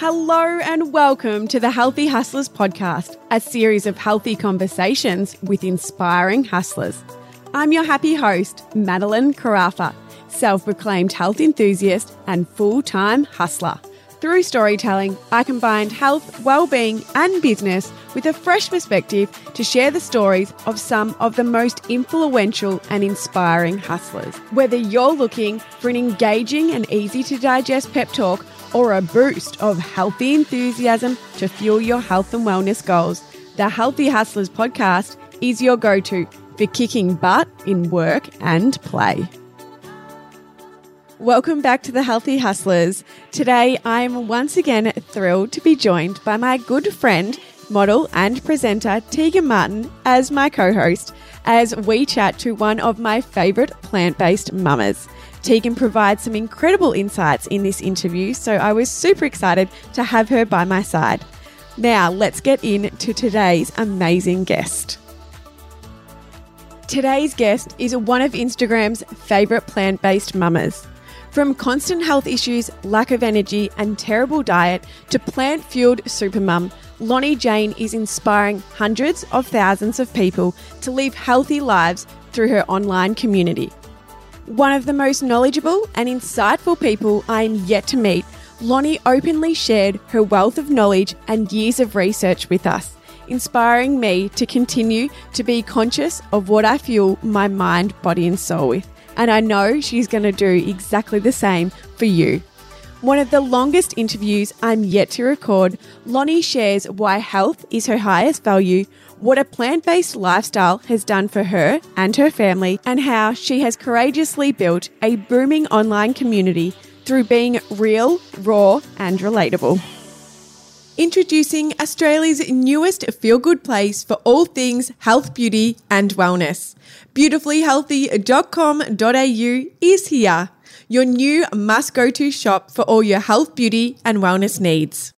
Hello and welcome to the Healthy Hustlers podcast, a series of healthy conversations with inspiring hustlers. I'm your happy host, Madelyn Carafa, self proclaimed health enthusiast and full time hustler. Through storytelling, I combined health, well-being, and business with a fresh perspective to share the stories of some of the most influential and inspiring hustlers. Whether you're looking for an engaging and easy to digest pep talk or a boost of healthy enthusiasm to fuel your health and wellness goals, the Healthy Hustlers podcast is your go-to for kicking butt in work and play. Welcome back to the Healthy Hustlers. Today, I'm once again thrilled to be joined by my good friend, model, and presenter Tegan Martin as my co host as we chat to one of my favourite plant based mamas. Tegan provides some incredible insights in this interview, so I was super excited to have her by my side. Now, let's get into today's amazing guest. Today's guest is one of Instagram's favourite plant based mamas. From constant health issues, lack of energy, and terrible diet to plant fueled supermum, Loni Jane is inspiring hundreds of thousands of people to live healthy lives through her online community. One of the most knowledgeable and insightful people I am yet to meet, Lonnie openly shared her wealth of knowledge and years of research with us, inspiring me to continue to be conscious of what I fuel my mind, body, and soul with and I know she's going to do exactly the same for you. One of the longest interviews I'm yet to record, Loni shares why health is her highest value, what a plant based lifestyle has done for her and her family, and how she has courageously built a booming online community through being real, raw, and relatable. Introducing Australia's newest feel good place for all things health, beauty, and wellness. Beautifullyhealthy.com.au is here, your new must go to shop for all your health, beauty, and wellness needs.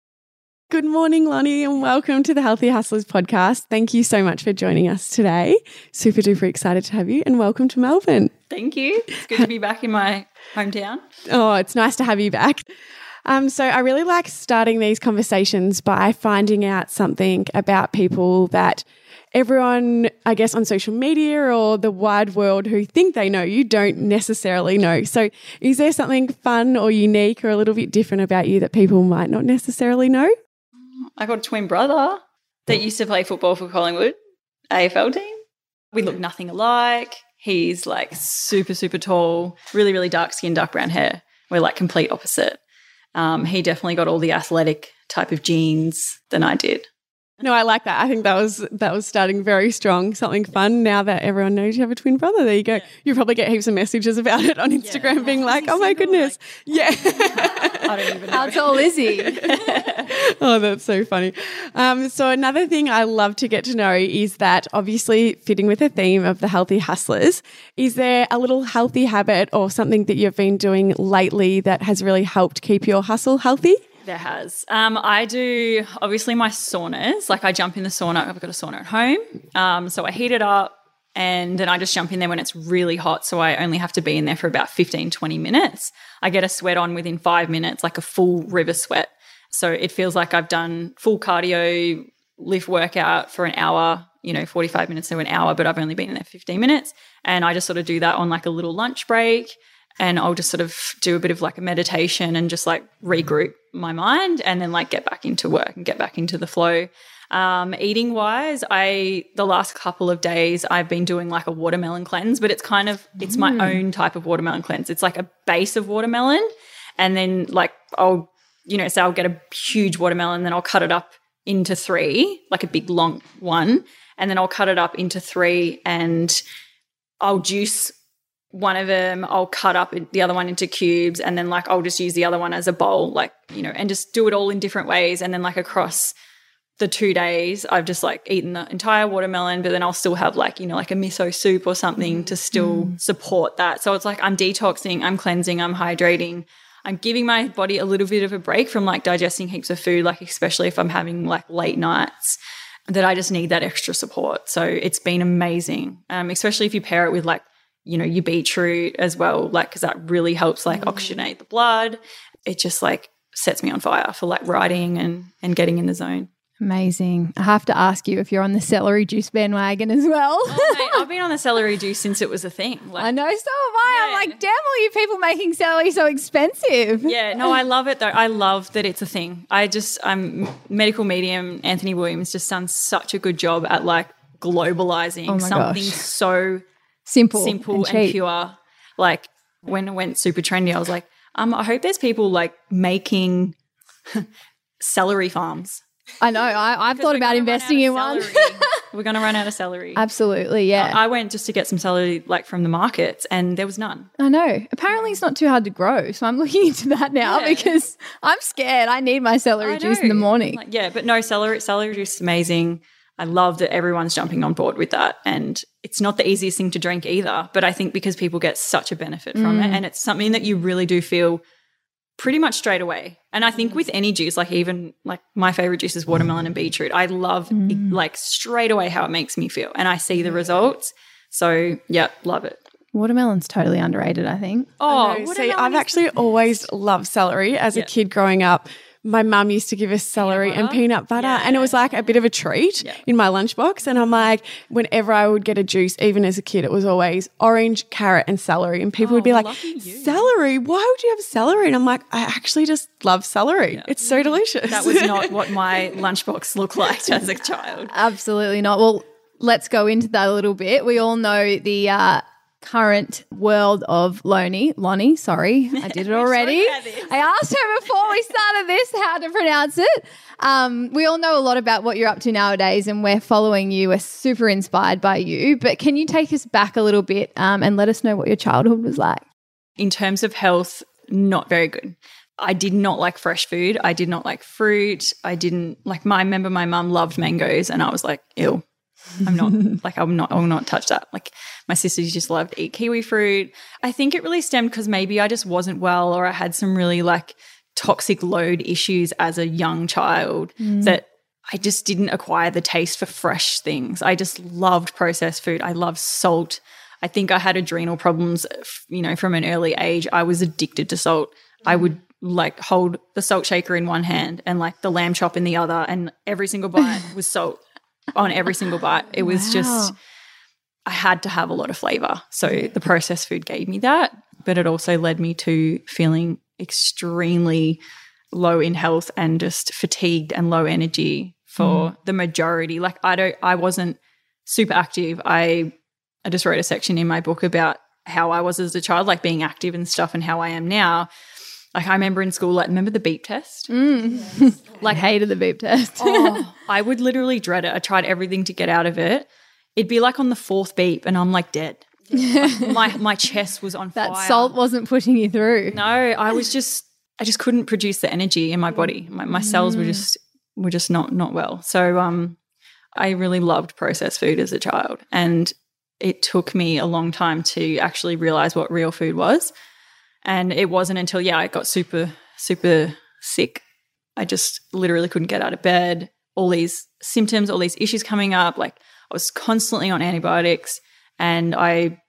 Good morning, Loni, and welcome to the Healthy Hustlers podcast. Thank you so much for joining us today. Super duper excited to have you, and welcome to Melbourne. Thank you. It's good to be back in my hometown. Oh, it's nice to have you back. Um, so I really like starting these conversations by finding out something about people that everyone, I guess, on social media or the wide world who think they know you don't necessarily know. So, is there something fun or unique or a little bit different about you that people might not necessarily know? I got a twin brother that used to play football for Collingwood AFL team. We look nothing alike. He's like super, super tall, really, really dark skin, dark brown hair. We're like complete opposite. Um, he definitely got all the athletic type of genes than I did. No, I like that. I think that was that was starting very strong. Something fun. Now that everyone knows you have a twin brother, there you go. Yeah. You probably get heaps of messages about it on Instagram, yeah. being like, "Oh my goodness, like, yeah." I don't even know. How tall is he? oh, that's so funny. Um, so another thing I love to get to know is that obviously fitting with the theme of the healthy hustlers. Is there a little healthy habit or something that you've been doing lately that has really helped keep your hustle healthy? There has. Um, I do obviously my saunas. Like I jump in the sauna. I've got a sauna at home. Um, so I heat it up and then I just jump in there when it's really hot. So I only have to be in there for about 15, 20 minutes. I get a sweat on within five minutes, like a full river sweat. So it feels like I've done full cardio lift workout for an hour, you know, 45 minutes to an hour, but I've only been in there 15 minutes. And I just sort of do that on like a little lunch break and I'll just sort of do a bit of like a meditation and just like regroup my mind and then like get back into work and get back into the flow. Um, eating wise, I the last couple of days I've been doing like a watermelon cleanse, but it's kind of it's my mm. own type of watermelon cleanse. It's like a base of watermelon, and then like I'll you know so I'll get a huge watermelon, then I'll cut it up into three, like a big long one, and then I'll cut it up into three, and I'll juice one of them I'll cut up the other one into cubes and then like I'll just use the other one as a bowl like you know and just do it all in different ways. And then like across the 2 days I've just like eaten the entire watermelon but then I'll still have like you know like a miso soup or something to still mm. support that. So it's like I'm detoxing I'm cleansing I'm hydrating. I'm giving my body a little bit of a break from like digesting heaps of food like especially if I'm having like late nights that I just need that extra support. So it's been amazing. Um, especially if you pair it with like you know, your beetroot as well, like, because that really helps like mm. oxygenate the blood. It just like sets me on fire for like writing and and getting in the zone. Amazing. I have to ask you if you're on the celery juice bandwagon as well. Oh, mate, I've been on the celery juice since it was a thing. Like, I know, so have I. I'm like, damn, all you people making celery so expensive. Yeah, no, I love it though. I love that it's a thing. I just, I'm medical medium. Anthony Williams just done such a good job at like globalizing Oh something gosh. so Simple, simple and, and, pure. Like when it went super trendy, I was like, um, I hope there's people like making celery farms. I know. I, I've thought about investing in one. We're going to run out of celery. Absolutely, yeah. I went just to get some celery like from the markets, and there was none. I know. Apparently, it's not too hard to grow. So I'm looking into that now Yeah. because I'm scared. I need my celery I juice in the morning. Like, yeah, but no, celery celery juice is amazing. I love that everyone's jumping on board with that. And it's not the easiest thing to drink either. But I think because people get such a benefit from Mm. it and it's something that you really do feel pretty much straight away. And I think with any juice, like even like my favorite juice is watermelon and beetroot. I love Mm. like straight away how it makes me feel. And I see the results. So yeah, love it. Watermelon's totally underrated, I think. Oh, No, see, I've actually always loved celery. As a kid growing up, my mum used to give us celery and peanut butter, and it was like a bit of a treat Yeah. in my lunchbox. And I'm like, whenever I would get a juice, even as a kid, it was always orange, carrot, and celery. And people would be like, "Celery? Why would you have celery?" And I'm like, I actually just love celery. It's so delicious. that was not what my lunchbox looked like as a child. Absolutely not. Well, let's go into that a little bit. We all know the uh, current world of Loni. Loni, sorry, I did it already. I asked her before we started this how to pronounce it. Um, we all know a lot about what you're up to nowadays, and we're following you. We're super inspired by you. But can you take us back a little bit um, and let us know what your childhood was like? in terms of health, not very good. I did not like fresh food. I did not like fruit. I didn't like my I remember my mum loved mangoes and I was like, ew. I'm not like I'm not I will not touch that. Like my sisters just loved eat kiwi fruit. I think it really stemmed because maybe I just wasn't well or I had some really like toxic load issues as a young child mm. that I just didn't acquire the taste for fresh things. I just loved processed food. I loved salt. I think I had adrenal problems, you know, from an early age. I was addicted to salt. I would like hold the salt shaker in one hand and like the lamb chop in the other, and every single bite was salt on every single bite. It was just, Wow. I had to have a lot of flavor. So the processed food gave me that, but it also led me to feeling extremely low in health and just fatigued and low energy for mm. the majority. Like I don't I wasn't super active. I I just wrote a section in my book about how I was as a child, like being active and stuff and how I am now. Like I remember in school, like remember the beep test? Mm. Like hated the beep test. oh, I would literally dread it. I tried everything to get out of it. It'd be like on the fourth beep and I'm like dead. My my chest was on that fire. salt wasn't pushing you through. No, I was just I just couldn't produce the energy in my body. My, my cells were just were just not not well. So um I really loved processed food as a child and it took me a long time to actually realize what real food was. And it wasn't until yeah, I got super super sick. I just literally couldn't get out of bed. All these symptoms, all these issues coming up, like I was constantly on antibiotics and I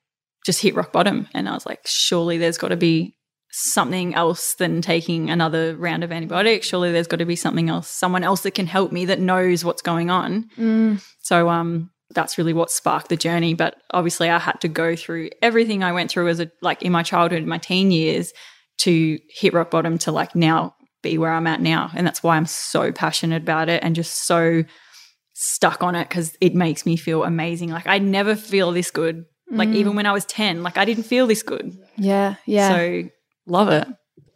just hit rock bottom and I was like, surely there's got to be something else than taking another round of antibiotics. Surely there's got to be something else, someone else that can help me that knows what's going on. Mm. So um that's really what sparked the journey. But obviously I had to go through everything I went through as a like in my childhood, my teen years to hit rock bottom to like now be where I'm at now. And that's why I'm so passionate about it and just so stuck on it because it makes me feel amazing. Like I never feel this good. Like mm. even when I was 10, like I didn't feel this good. Yeah, yeah. So love it.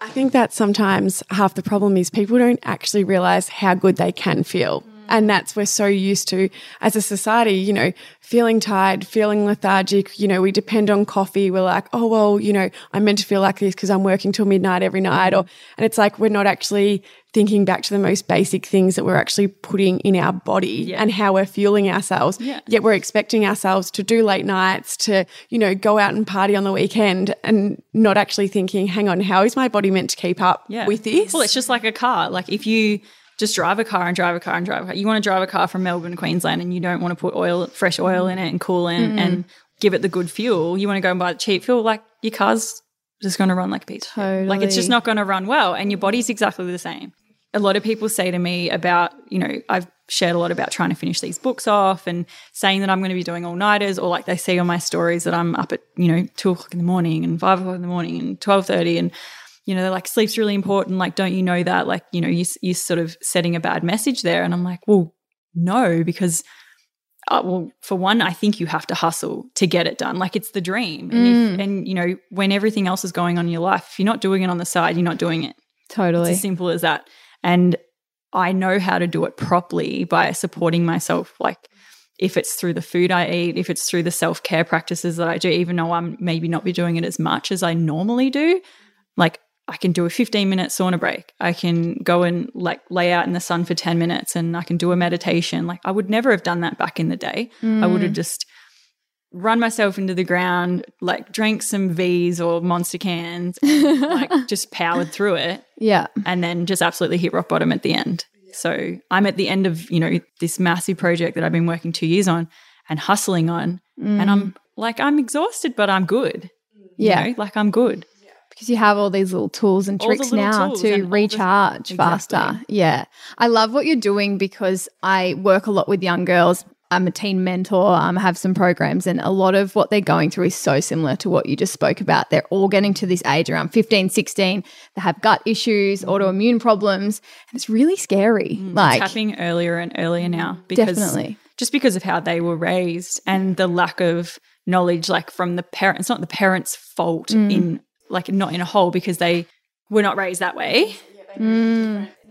I think that sometimes half the problem is people don't actually realize how good they can feel. Mm. And that's we're so used to as a society, you know, feeling tired, feeling lethargic. You know, we depend on coffee. We're like, oh, well, you know, I'm meant to feel like this because I'm working till midnight every night. Or, and it's like we're not actually thinking back to the most basic things that we're actually putting in our body and how we're fueling ourselves. Yeah. Yet we're expecting ourselves to do late nights, to, you know, go out and party on the weekend and not actually thinking, hang on, how is my body meant to keep up Yeah. with this? Well, it's just like a car. Like if you just drive a car and drive a car and drive a car, you want to drive a car from Melbourne to Queensland and you don't want to put oil, fresh oil in it and coolant mm-hmm. and give it the good fuel. You want to go and buy the cheap fuel. Like your car's just going to run like a pizza. Like it's just not going to run well. And your body's exactly the same. A lot of people say to me about, you know, I've shared a lot about trying to finish these books off and saying that I'm going to be doing all nighters, or like they see on my stories that I'm up at, you know, two o'clock in the morning and five o'clock in the morning and twelve thirty, and you know, they're like sleep's really important. Like, don't you know that? Like, you know, you you're sort of setting a bad message there. And I'm like, well, no, because uh, well, for one, I think you have to hustle to get it done. Like it's the dream, and, if, and you know when everything else is going on in your life, if you're not doing it on the side, you're not doing it. It's Totally. as simple as that. And I know how to do it properly by supporting myself. Like if it's through the food I eat, if it's through the self care practices that I do, even though I'm maybe not be doing it as much as I normally do. Like I can do a 15 minute sauna break. I can go and like lay out in the sun for 10 minutes and I can do a meditation. Like I would never have done that back in the day. I would have mm. just run myself into the ground, like drank some V's or monster cans, and, like just powered through it yeah. and then just absolutely hit rock bottom at the end. So I'm at the end of, you know, this massive project that I've been working two years on and hustling on. And I'm mm. like, I'm exhausted, but I'm good. You Yeah. know, like I'm good. because you have all these little tools and All tricks now to all the- recharge faster. Yeah. I love what you're doing because I work a lot with young girls. I'm a teen mentor. Um, I have some programs, and a lot of what they're going through is so similar to what you just spoke about. They're all getting to this age around 15, 16. They have gut issues, mm. autoimmune problems, and it's really scary. Mm, like, it's happening earlier and earlier now because Definitely. just because of how they were raised and the lack of knowledge like from the parents it's not the parents fault mm. in like not in a whole because they were not raised that way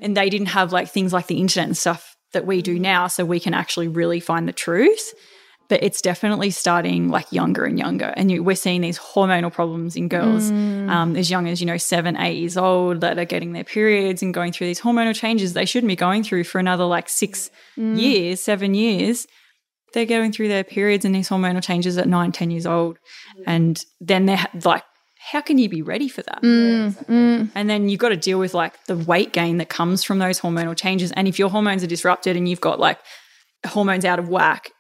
and they didn't have like things like the internet and stuff that we do now so we can actually really find the truth but it's definitely starting like younger and younger. And you, we're seeing these hormonal problems in girls um, as young as you know seven eight years old that are getting their periods and going through these hormonal changes they shouldn't be going through for another like six years seven years. They're going through their periods and these hormonal changes at nine ten years old. And then they're like how can you be ready for that? Mm, mm. And then you've got to deal with like the weight gain that comes from those hormonal changes. And if your hormones are disrupted and you've got like hormones out of whack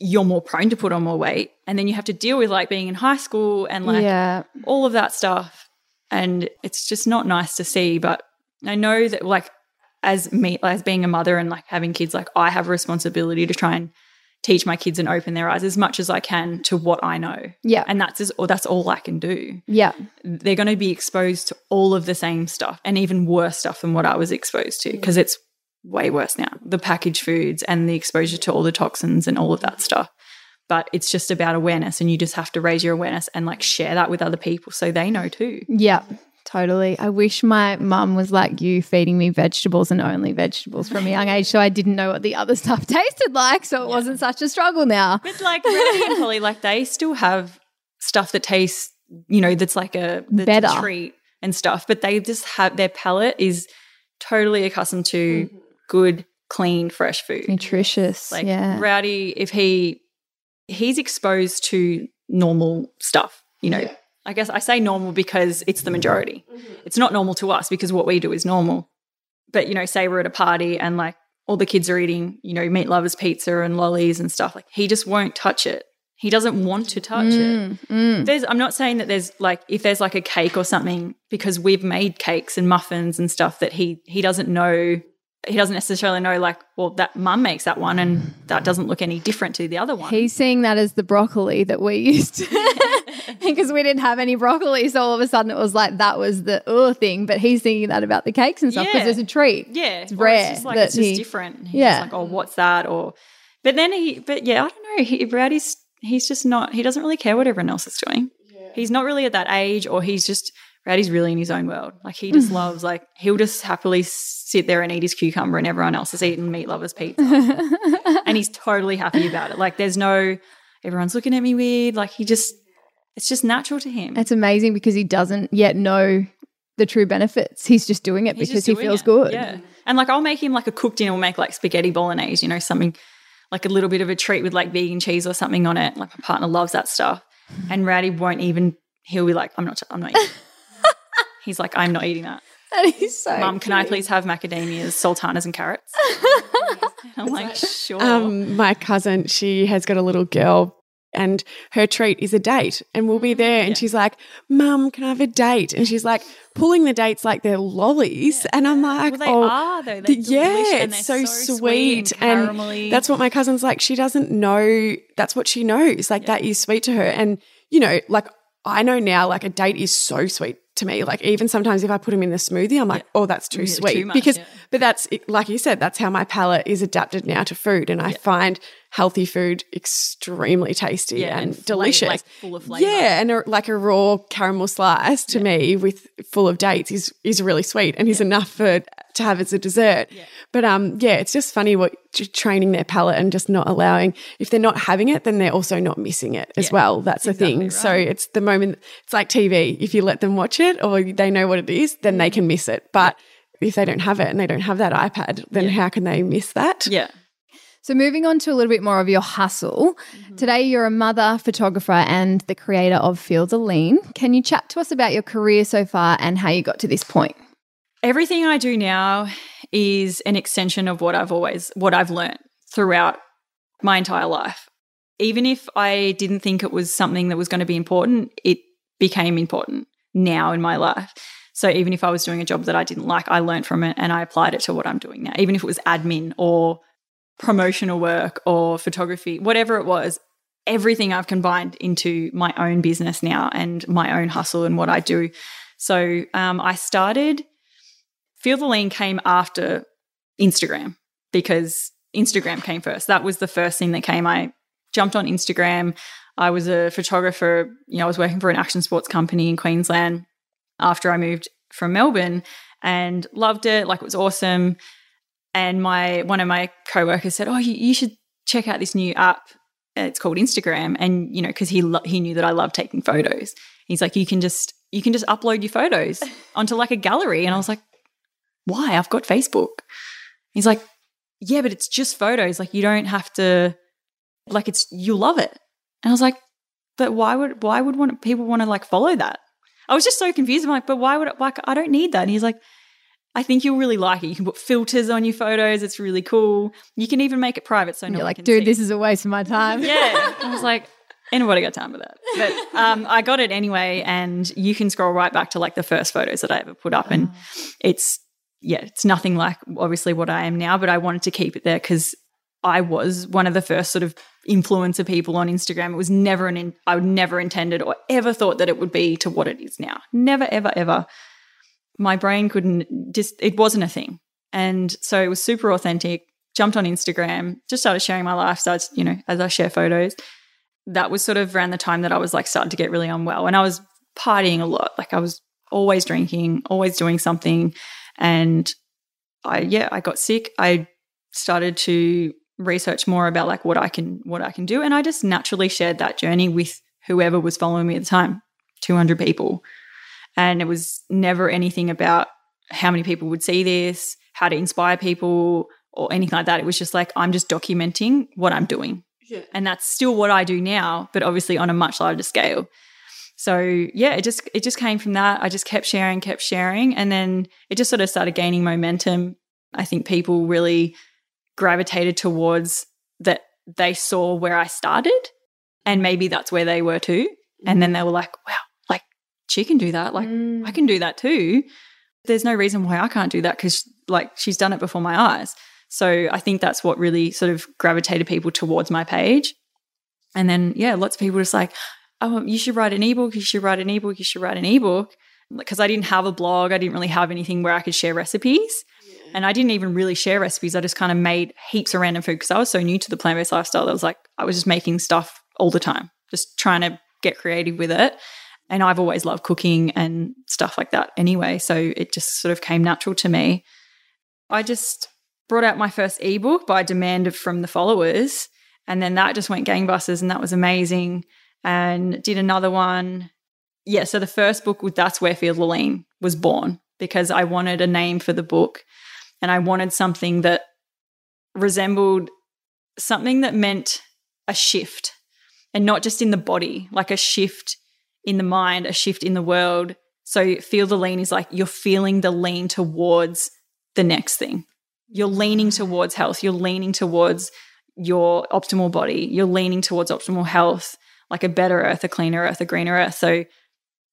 you're more prone to put on more weight. And then you have to deal with like being in high school and like yeah. all of that stuff. And it's just not nice to see. But i know that like as me as being a mother and like having kids like i have a responsibility to try and teach my kids and open their eyes as much as i can to what i know. Yeah. and that's as, or that's all i can do. Yeah. they're going to be exposed to all of the same stuff and even worse stuff than what i was exposed to because it's way worse now. The packaged foods and the exposure to all the toxins and all of that stuff. But it's just about awareness and you just have to raise your awareness and like share that with other people so they know too. Yeah, totally. I wish my mum was like you, feeding me vegetables and only vegetables from a young age, so I didn't know what the other stuff tasted like, so it wasn't such a struggle now. but like Rowdy and Holly like they still have stuff that tastes you know that's like a that's Better. a treat and stuff but they just have their palate is totally accustomed to mm-hmm. good clean fresh food Nutritious, Like yeah, Rowdy, if he he's exposed to normal stuff, you know. I guess I say normal because it's the majority. It's not normal to us because what we do is normal. But you know, say we're at a party and like all the kids are eating, you know, meat lovers pizza and lollies and stuff. Like he just won't touch it. He doesn't want to touch Mm, it. There's I'm not saying that there's like if there's like a cake or something because we've made cakes and muffins and stuff that he he doesn't know he doesn't necessarily know like well that mum makes that one and that doesn't look any different to the other one. He's seeing that as the broccoli that we used because we didn't have any broccoli, so all of a sudden it was like that was the ugh thing. But he's thinking that about the cakes and stuff because Yeah. it's a treat. yeah, it's or rare It's just like that it's just he- different. He's Yeah. like oh what's that or but then he but yeah I don't know he Rowdy's he's just not he doesn't really care what everyone else is doing. He's not really at that age or he's just Rowdy's really in his own world. Like he just loves like he'll just happily sit there and eat his cucumber and everyone else is eating meat lovers pizza. and he's totally happy about it. Like there's no everyone's looking at me weird. Like he just it's just natural to him. It's amazing because he doesn't yet know the true benefits. He's just doing it He's because just he feels it. good. Yeah. And like I'll make him like a cooked dinner, we'll make like spaghetti bolognese, you know, something like a little bit of a treat with like vegan cheese or something on it. Like my partner loves that stuff. And Rowdy won't even he'll be like, I'm not I'm not eating. He's like, I'm not eating that. That is so. Mum, can I please have macadamias, sultanas, and carrots? I'm like, sure. Um, my cousin, she has got a little girl and her treat is a date and we'll be there and Yeah. she's like, Mum, can I have a date? And she's like pulling the dates like they're lollies. And I'm like, Well, they oh, are though. The- yeah, it's they're so, sweet sweet. and And, that's what my cousin's like. She doesn't know that's what she knows. Like that is sweet to her. And, you know, like I know now, like a date is so sweet to me. Like even sometimes if I put them in the smoothie, I'm like, oh, that's too Yeah, sweet. too much, because, yeah. but that's like you said, that's how my palate is adapted now to food. And I find healthy food extremely tasty Yeah, and, and delicious. like, full of flavour. Yeah, and a, like a raw caramel slice to me with full of dates is is really sweet and is enough for to have as a dessert. But um, yeah, it's just funny what training their palate and just not allowing. If they're not having it, then they're also not missing it as Yeah, well. That's the exactly thing. So it's the moment. It's like TV. If you let them watch it or they know what it is, then Mm. they can miss it. But if they don't have it and they don't have that iPad, then how can they miss that? Yeah. So, moving on to a little bit more of your hustle. Mm-hmm. Today, you're a mother, photographer, and the creator of Feel the Lean. Can you chat to us about your career so far and how you got to this point? Everything I do now is an extension of what I've always what I've learned throughout my entire life. Even if I didn't think it was something that was going to be important, it became important now in my life. So even if I was doing a job that I didn't like, I learned from it and I applied it to what I'm doing now. Even if it was admin or promotional work or photography, whatever it was, everything I've combined into my own business now and my own hustle and what I do. So um, I started, Feel the Lean came after Instagram because Instagram came first. That was the first thing that came. I jumped on Instagram. I was a photographer. You know, I was working for an action sports company in Queensland after I moved from Melbourne and loved it. Like it was awesome. And my one of my coworkers said, "Oh, you, you should check out this new app. It's called Instagram." And you know, because he lo- he knew that I love taking photos. He's like, "You can just you can just upload your photos onto like a gallery." And I was like, "Why? I've got Facebook." He's like, "Yeah, but it's just photos. Like you don't have to. Like it's you love it." And I was like, "But why would why would want people want to like follow that?" I was just so confused. I'm like, "But why would it, like I don't need that?" And he's like. I think you'll really like it. You can put filters on your photos. It's really cool. You can even make it private so no you're like, dude, see. this is a waste of my time. Yeah. I was like, anybody got time for that? But um, I got it anyway. And you can scroll right back to like the first photos that I ever put up. And it's, yeah, it's nothing like obviously what I am now, but I wanted to keep it there because I was one of the first sort of influencer people on Instagram. It was never an, in, I would never intended or ever thought that it would be to what it is now. Never, ever, ever. My brain couldn't just, it wasn't a thing. And so it was super authentic. Jumped on Instagram, just started sharing my life, started, you know, as I share photos. That was sort of around the time that I was like starting to get really unwell. And I was partying a lot. Like I was always drinking, always doing something. And I, yeah, I got sick. I started to research more about like what I can, what I can do. And I just naturally shared that journey with whoever was following me at the time 200 people. And it was never anything about how many people would see this, how to inspire people, or anything like that. It was just like, I'm just documenting what I'm doing. Yeah. And that's still what I do now, but obviously on a much larger scale. So yeah, it just it just came from that. I just kept sharing, kept sharing, and then it just sort of started gaining momentum. I think people really gravitated towards that they saw where I started and maybe that's where they were too. And then they were like, wow, she can do that. Like I can do mm. that too. There's no reason why I can't do that because like she's done it before my eyes. So I think that's what really sort of gravitated people towards my page. And then, yeah, lots of people just like, oh, you should write an ebook, you should write an ebook, you should write an ebook. Because I didn't have a blog, I didn't really have anything where I could share recipes. And I didn't even really share recipes. I just kind of made heaps of random food because I was so new to the plant based lifestyle. I was like, I was just making stuff all the time, just trying to get creative with it. And I've always loved cooking and stuff like that anyway. So it just sort of came natural to me. I just brought out my first ebook by demand from the followers. And then that just went gangbusters and that was amazing. And did another one. Yeah, so the first book That's Where Field the was born because I wanted a name for the book and I wanted something that resembled something that meant a shift and not just in the body, like a shift in the mind, a shift in the world. So feel the lean is like you're feeling the lean towards the next thing. You're leaning towards health. You're leaning towards your optimal body. You're leaning towards optimal health, like a better earth, a cleaner earth, a greener earth. So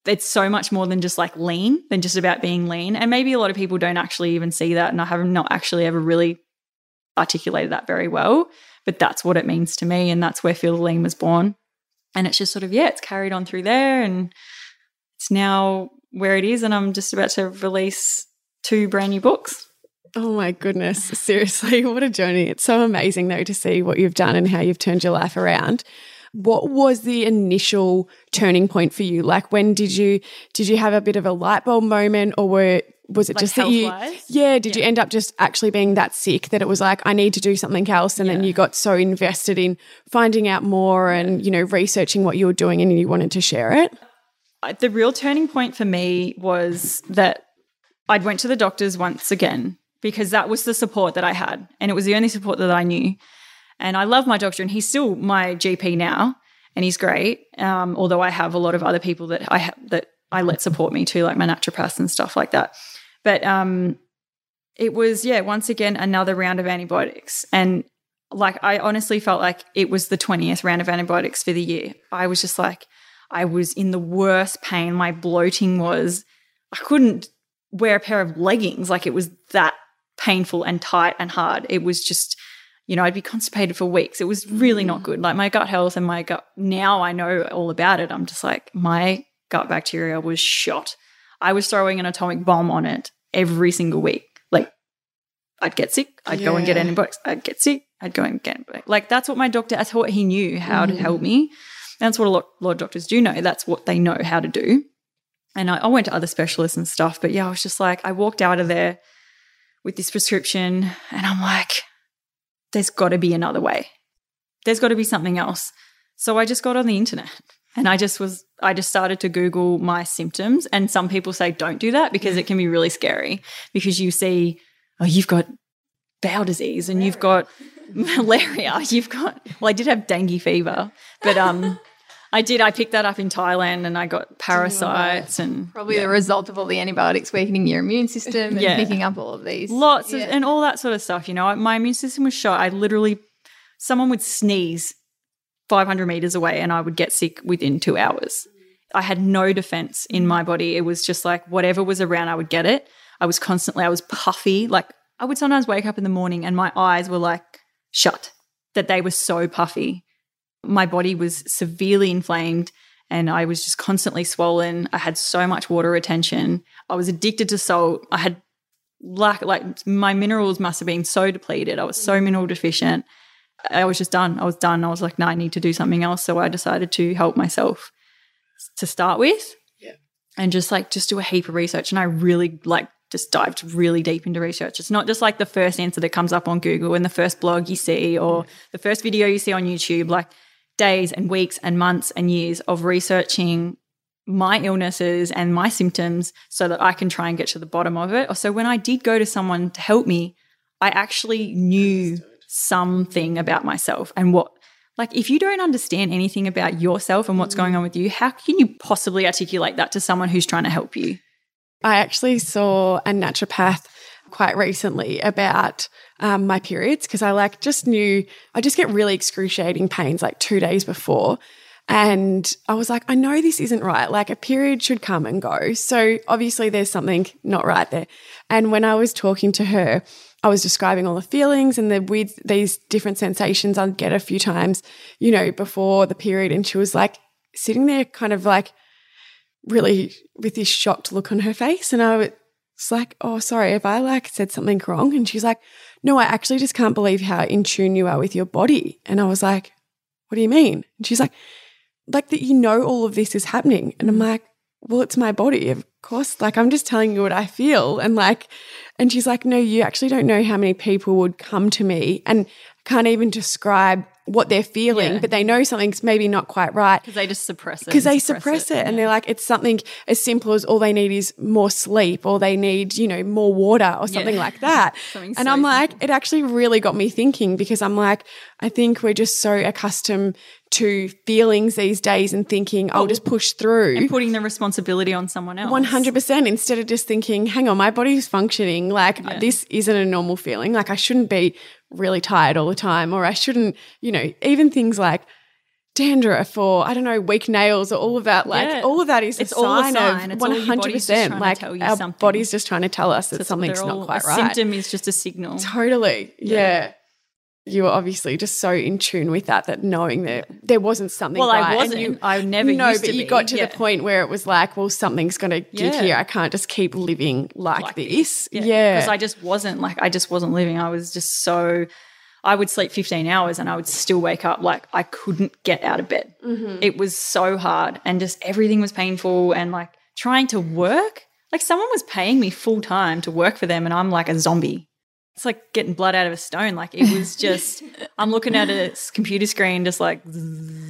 it's so much more than just like lean, than just about being lean. And maybe a lot of people don't actually even see that. And I have not actually ever really articulated that very well. But that's what it means to me. And that's where Feel the Lean was born. And it's just sort of, yeah, it's carried on through there. And it's now where it is. And I'm just about to release two brand new books. Oh my goodness. Seriously, what a journey. It's so amazing, though, to see what you've done and how you've turned your life around. What was the initial turning point for you? Like when did you did you have a bit of a light bulb moment or were was it Like just that you? Yeah, did you end up just actually being that sick that it was like I need to do something else and then you got so invested in finding out more and you know researching what you were doing and you wanted to share it? The real turning point for me was that I'd went to the doctors once again because that was the support that I had and it was the only support that I knew. And I love my doctor and he's still my GP now and he's great. Um, although I have a lot of other people that I ha- that I let support me too, like my naturopaths and stuff like that. But um, it was yeah, once again another round of antibiotics and like I honestly felt like it was the 20th round of antibiotics for the year. I was just like I was in the worst pain. My bloating was, I couldn't wear a pair of leggings. Like it was that painful and tight and hard. It was just, you know, I'd be constipated for weeks. It was really not good. Like my gut health and my gut, now I know all about it. I'm just like, my gut bacteria was shot. I was throwing an atomic bomb on it every single week. Like I'd get sick, I'd go and get antibiotics, I'd get sick, I'd go and get antibiotics. Like that's what my doctor, that's what he knew how to help mm. me. That's what a lot, lot of doctors do know. That's what they know how to do. And I, I went to other specialists and stuff, but yeah, I was just like, I walked out of there with this prescription and I'm like, there's got to be another way. There's got to be something else. So I just got on the internet and I just was, I just started to Google my symptoms. And some people say don't do that because it can be really scary because you see, oh, you've got bowel disease and you've got malaria. You've got, well, I did have dengue fever, but um, I did, I picked that up in Thailand and I got parasites and Probably the result of all the antibiotics weakening your immune system and Yeah. picking up all of these. lots of and all that sort of stuff you know my immune system was shot i literally someone would sneeze 500 meters away and i would get sick within two hours i had no defense in my body it was just like whatever was around i would get it i was constantly i was puffy like i would sometimes wake up in the morning and my eyes were like shut that they were so puffy my body was severely inflamed and I was just constantly swollen. I had so much water retention. I was addicted to salt. I had lack like my minerals must have been so depleted. I was so mineral deficient. I was just done. I was done. I was like, no, I need to do something else. So I decided to help myself to start with. Yeah. And just like just do a heap of research. And I really like just dived really deep into research. It's not just like the first answer that comes up on Google and the first blog you see or the first video you see on YouTube. Like days and weeks and months and years of researching my illnesses and my symptoms so that I can try and get to the bottom of it. So when I did go to someone to help me, I actually knew something about myself and what like if you don't understand anything about yourself and what's going on with you, how can you possibly articulate that to someone who's trying to help you? I actually saw a naturopath quite recently about um, my periods because I like just knew I just get really excruciating pains like two days before. And I was like, I know this isn't right. Like a period should come and go. So obviously there's something not right there. And when I was talking to her, I was describing all the feelings and the weird, these different sensations I'd get a few times, you know, before the period. And she was like sitting there kind of like, really with this shocked look on her face. And I was like, oh, sorry, if I like said something wrong. And she's like, no, I actually just can't believe how in tune you are with your body. And I was like, what do you mean? And she's like, like that you know all of this is happening. And I'm mm. like, well, it's my body, of course. Like, I'm just telling you what I feel. And like, and she's like, no, you actually don't know how many people would come to me and can't even describe what they're feeling, Yeah. but they know something's maybe not quite right Because they just suppress it. because they suppress it, and Yeah. they're like it's something as simple as all they need is more sleep or they need you know more water or something Yeah. like that and so i'm like simple. it actually really got me thinking because i'm like i think we're just so accustomed to feelings these days and thinking i'll just push through and putting the responsibility on someone else. 100% instead of just thinking hang on my body's functioning like this isn't a normal feeling like i shouldn't be really tired all the time, or I shouldn't, you know, even things like dandruff or I don't know, weak nails or all of that. Like Yeah. all of that is It's a all a sign sign. of It's all one hundred body's just trying percent. Like our something. body's just trying to tell us that So something's they're not all- quite a right. Symptom is just a signal. Totally. Yeah. You were obviously just so in tune with that that knowing that there wasn't something. Well, I right. And wasn't. You, I never No, but you be. got to Yeah. the point where it was like, well, something's going to give Yeah. here. I can't just keep living like, like this. Yeah. Yeah. Because I just wasn't like, I just wasn't living. I was just so, I would sleep 15 hours and I would still wake up like I couldn't get out of bed. Mm-hmm. It was so hard and just everything was painful and like trying to work. Like someone was paying me full time to work for them and I'm like a zombie. It's like getting blood out of a stone. Like it was just, I'm looking at a computer screen, just like,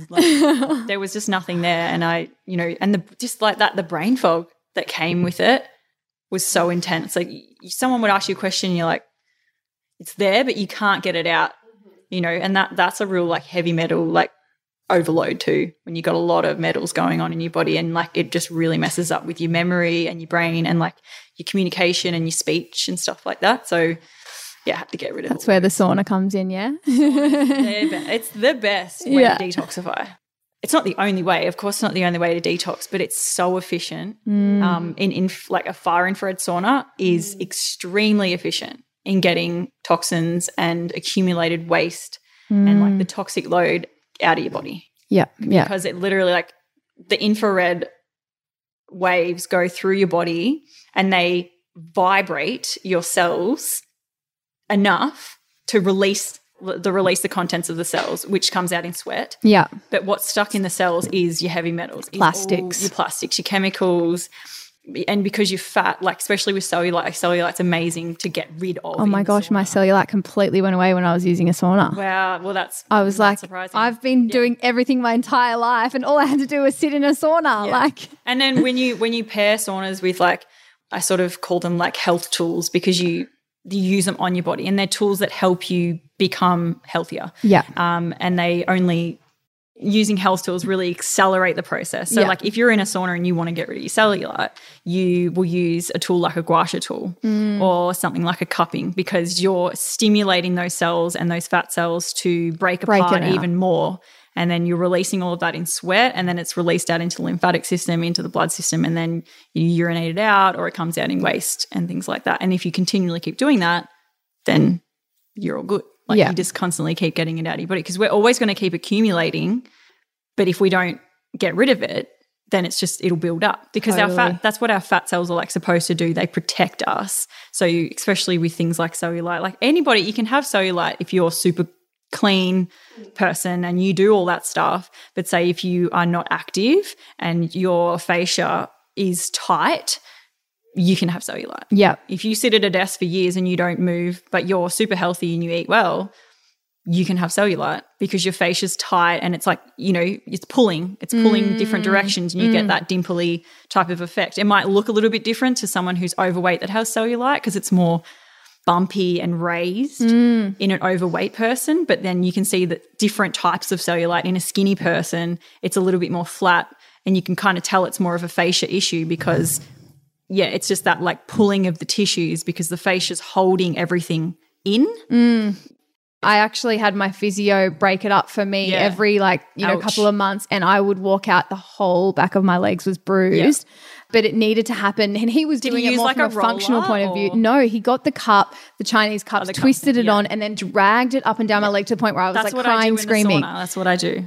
like there was just nothing there. And I, you know, and the just like that, the brain fog that came with it was so intense. Like someone would ask you a question, and you're like, it's there, but you can't get it out. You know, and that that's a real like heavy metal like overload too. When you got a lot of metals going on in your body, and like it just really messes up with your memory and your brain and like your communication and your speech and stuff like that. So yeah, had to get rid of it. That's where the sauna comes in, yeah? It's the best way Yeah. to detoxify. It's not the only way, of course, not the only way to detox, but it's so efficient. Mm. Um, in, in like a far infrared sauna is extremely efficient in getting toxins and accumulated waste and like the toxic load out of your body Yeah, yeah. because it literally like the infrared waves go through your body and they vibrate your cells enough to release the release the contents of the cells which comes out in sweat Yeah. but what's stuck in the cells is your heavy metals Plastics. your plastics your chemicals and because you're fat like especially with cellulite cellulite's amazing to get rid of Oh my gosh, my cellulite completely went away when I was using a sauna. wow well that's I was not like, surprising. I've been doing everything my entire life, and all I had to do was sit in a sauna. Yeah. Like, And then when you when you pair saunas with like I sort of call them like health tools because you you use them on your body and they're tools that help you become healthier. yeah, Um, and they only using health tools really accelerate the process. So Yeah. like if you're in a sauna and you want to get rid of your cellulite, you will use a tool like a gua sha tool Mm. or something like a cupping because you're stimulating those cells and those fat cells to break, Break apart even more. And then you're releasing all of that in sweat and then it's released out into the lymphatic system, into the blood system, and then you urinate it out or it comes out in waste and things like that. And if you continually keep doing that, then you're all good. Like Yeah. you just constantly keep getting it out of your body because we're always going to keep accumulating. But if we don't get rid of it, then it's just it'll build up because our fat that's what our fat cells are like supposed to do. They protect us. So you, especially with things like cellulite, like anybody, you can have cellulite if you're super clean person and you do all that stuff. But say if you are not active and your fascia is tight, you can have cellulite. yeah, If you sit at a desk for years and you don't move, but you're super healthy and you eat well, you can have cellulite because your fascia's tight and it's like, you know, it's pulling, it's pulling different mm, directions and you get mm. that dimply type of effect. It might look a little bit different to someone who's overweight that has cellulite because it's more bumpy and raised mm. in an overweight person, but then you can see that different types of cellulite in a skinny person, it's a little bit more flat and you can kind of tell it's more of a fascia issue because yeah, it's just that like pulling of the tissues because the fascia's holding everything in. Mm. I actually had my physio break it up for me Yeah. every like you know couple of months, and I would walk out the whole back of my legs was bruised. But it needed to happen, and he was Did doing he it more like from a, a functional point of view. or- No, he got the cup, the Chinese cups, the cup, twisted it yeah. on, and then dragged it up and down my leg to the point where I was That's like what I do crying, screaming. That's what I do.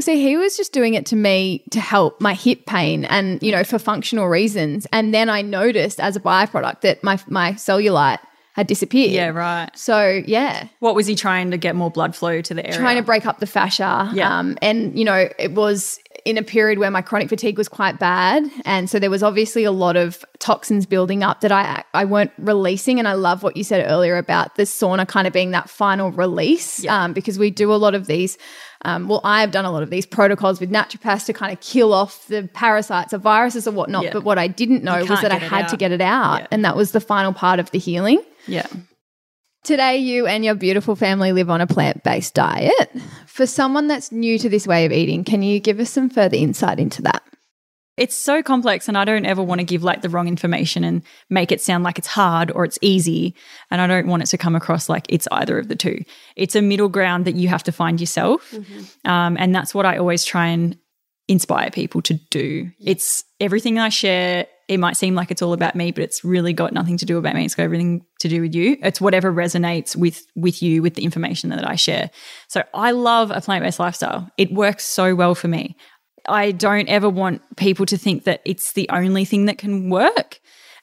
See, he was just doing it to me to help my hip pain and, you know, for functional reasons. And then I noticed as a byproduct that my my cellulite had disappeared. Yeah, right. So, yeah, What was he trying to get more blood flow to the area? trying to break up the fascia. Yeah. Um, and, you know, it was in a period where my chronic fatigue was quite bad. And so there was obviously a lot of toxins building up that I, I weren't releasing. And I love what you said earlier about the sauna kind of being that final release Yeah. um, because we do a lot of these. Um, well, I have done a lot of these protocols with naturopaths to kind of kill off the parasites or viruses or whatnot. Yeah. But what I didn't know was that I had to get it out. Yeah. And that was the final part of the healing. Yeah. Today, you and your beautiful family live on a plant based diet. For someone that's new to this way of eating, can you give us some further insight into that? it's so complex and I don't ever want to give like the wrong information and make it sound like it's hard or it's easy. And I don't want it to come across like it's either of the two. It's a middle ground that you have to find yourself. Mm-hmm. Um, and that's what I always try and inspire people to do. It's everything I share. It might seem like it's all about me, but it's really got nothing to do about me. It's got everything to do with you. It's whatever resonates with with you with the information that I share. So I love a plant-based lifestyle. It works so well for me. I don't ever want people to think that it's the only thing that can work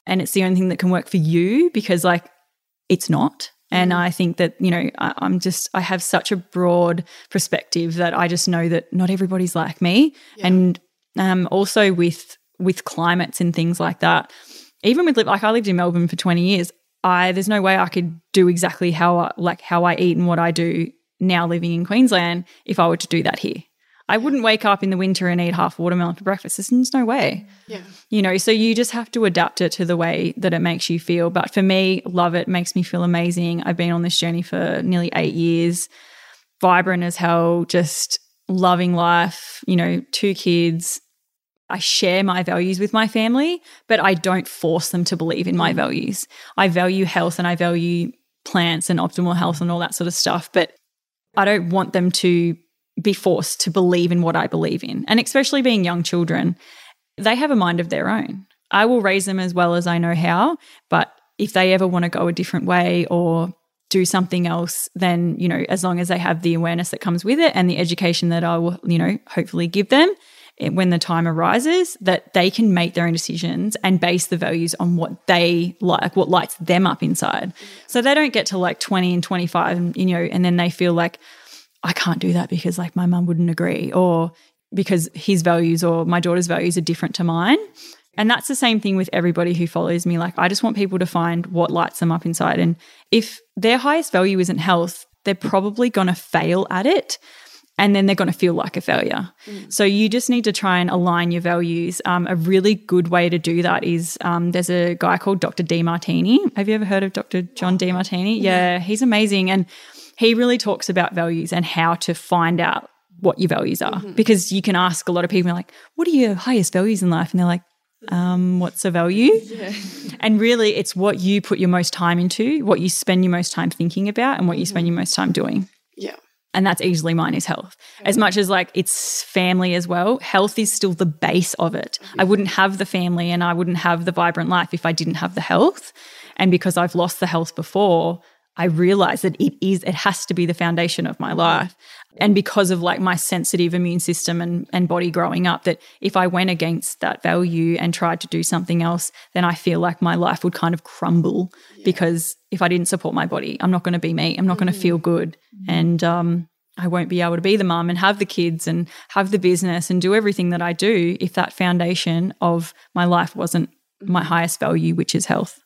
and it's the only thing that can work for you because, like, it's not. And mm-hmm. I think that, you know, I, am just, I have such a broad perspective that I just know that not everybody's like me. Yeah. And um, also with, with climates and things like that, even with, like, I lived in Melbourne for 20 years. I, there's no way I could do exactly how, I, like, how I eat and what I do now living in Queensland if I were to do that here. I wouldn't wake up in the winter and eat half watermelon for breakfast. There's no way. Yeah. You know, so you just have to adapt it to the way that it makes you feel. But for me, love it, makes me feel amazing. I've been on this journey for nearly eight years, vibrant as hell, just loving life, you know, two kids. I share my values with my family, but I don't force them to believe in my mm. values. I value health and I value plants and optimal health and all that sort of stuff, but I don't want them to be forced to believe in what I believe in. And especially being young children, they have a mind of their own. I will raise them as well as I know how, but if they ever want to go a different way or do something else, then, you know, as long as they have the awareness that comes with it and the education that I will, you know, hopefully give them when the time arises, that they can make their own decisions and base the values on what they like, what lights them up inside. So they don't get to like 20 and 25, and, you know, and then they feel like, I can't do that because like my mum wouldn't agree or because his values or my daughter's values are different to mine. And that's the same thing with everybody who follows me. Like, I just want people to find what lights them up inside. And if their highest value isn't health, they're probably going to fail at it. And then they're going to feel like a failure. Mm. So you just need to try and align your values. Um, a really good way to do that is um, there's a guy called Dr. Demartini. Have you ever heard of Dr. John Demartini? Yeah, he's amazing. And he really talks about values and how to find out what your values are. Mm-hmm. Because you can ask a lot of people, like, what are your highest values in life? And they're like, um, what's a value? Yeah. And really, it's what you put your most time into, what you spend your most time thinking about, and what you spend mm-hmm. your most time doing. Yeah. And that's easily mine is health. As much as like it's family as well, health is still the base of it. I wouldn't have the family and I wouldn't have the vibrant life if I didn't have the health. And because I've lost the health before, I realize that it is, it has to be the foundation of my life. And because of like my sensitive immune system and, and body growing up, that if I went against that value and tried to do something else, then I feel like my life would kind of crumble yeah. because if I didn't support my body, I'm not going to be me. I'm not mm-hmm. going to feel good. Mm-hmm. And, um, I won't be able to be the mum and have the kids and have the business and do everything that I do if that foundation of my life wasn't my mm-hmm. highest value, which is health.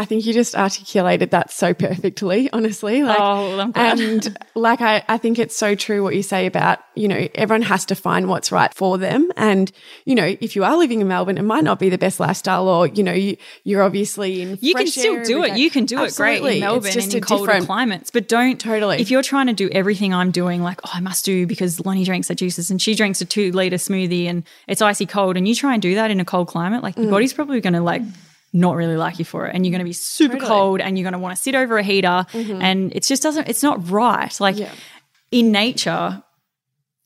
I think you just articulated that so perfectly, honestly. Like, oh, I'm glad. And like, I, I think it's so true what you say about, you know, everyone has to find what's right for them. And, you know, if you are living in Melbourne, it might not be the best lifestyle or, you know, you, you're obviously in You can still do it. You can do Absolutely. it great in Melbourne and in colder different... climates, but don't. Totally. If you're trying to do everything I'm doing, like, oh, I must do because Loni drinks her juices and she drinks a two litre smoothie and it's icy cold and you try and do that in a cold climate, like, mm. your body's probably going to like, not really like you for it and you're going to be super totally. cold and you're going to want to sit over a heater mm-hmm. and it just doesn't it's not right like yeah. in nature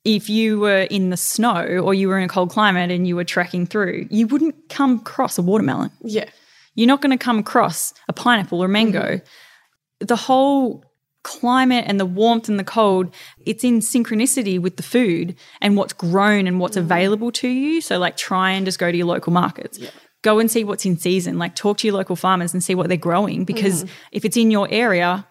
if you were in the snow or you were in a cold climate and you were trekking through you wouldn't come across a watermelon yeah you're not going to come across a pineapple or mango mm-hmm. the whole climate and the warmth and the cold it's in synchronicity with the food and what's grown and what's mm-hmm. available to you so like try and just go to your local markets yeah go and see what's in season. Like talk to your local farmers and see what they're growing because mm. if it's in your area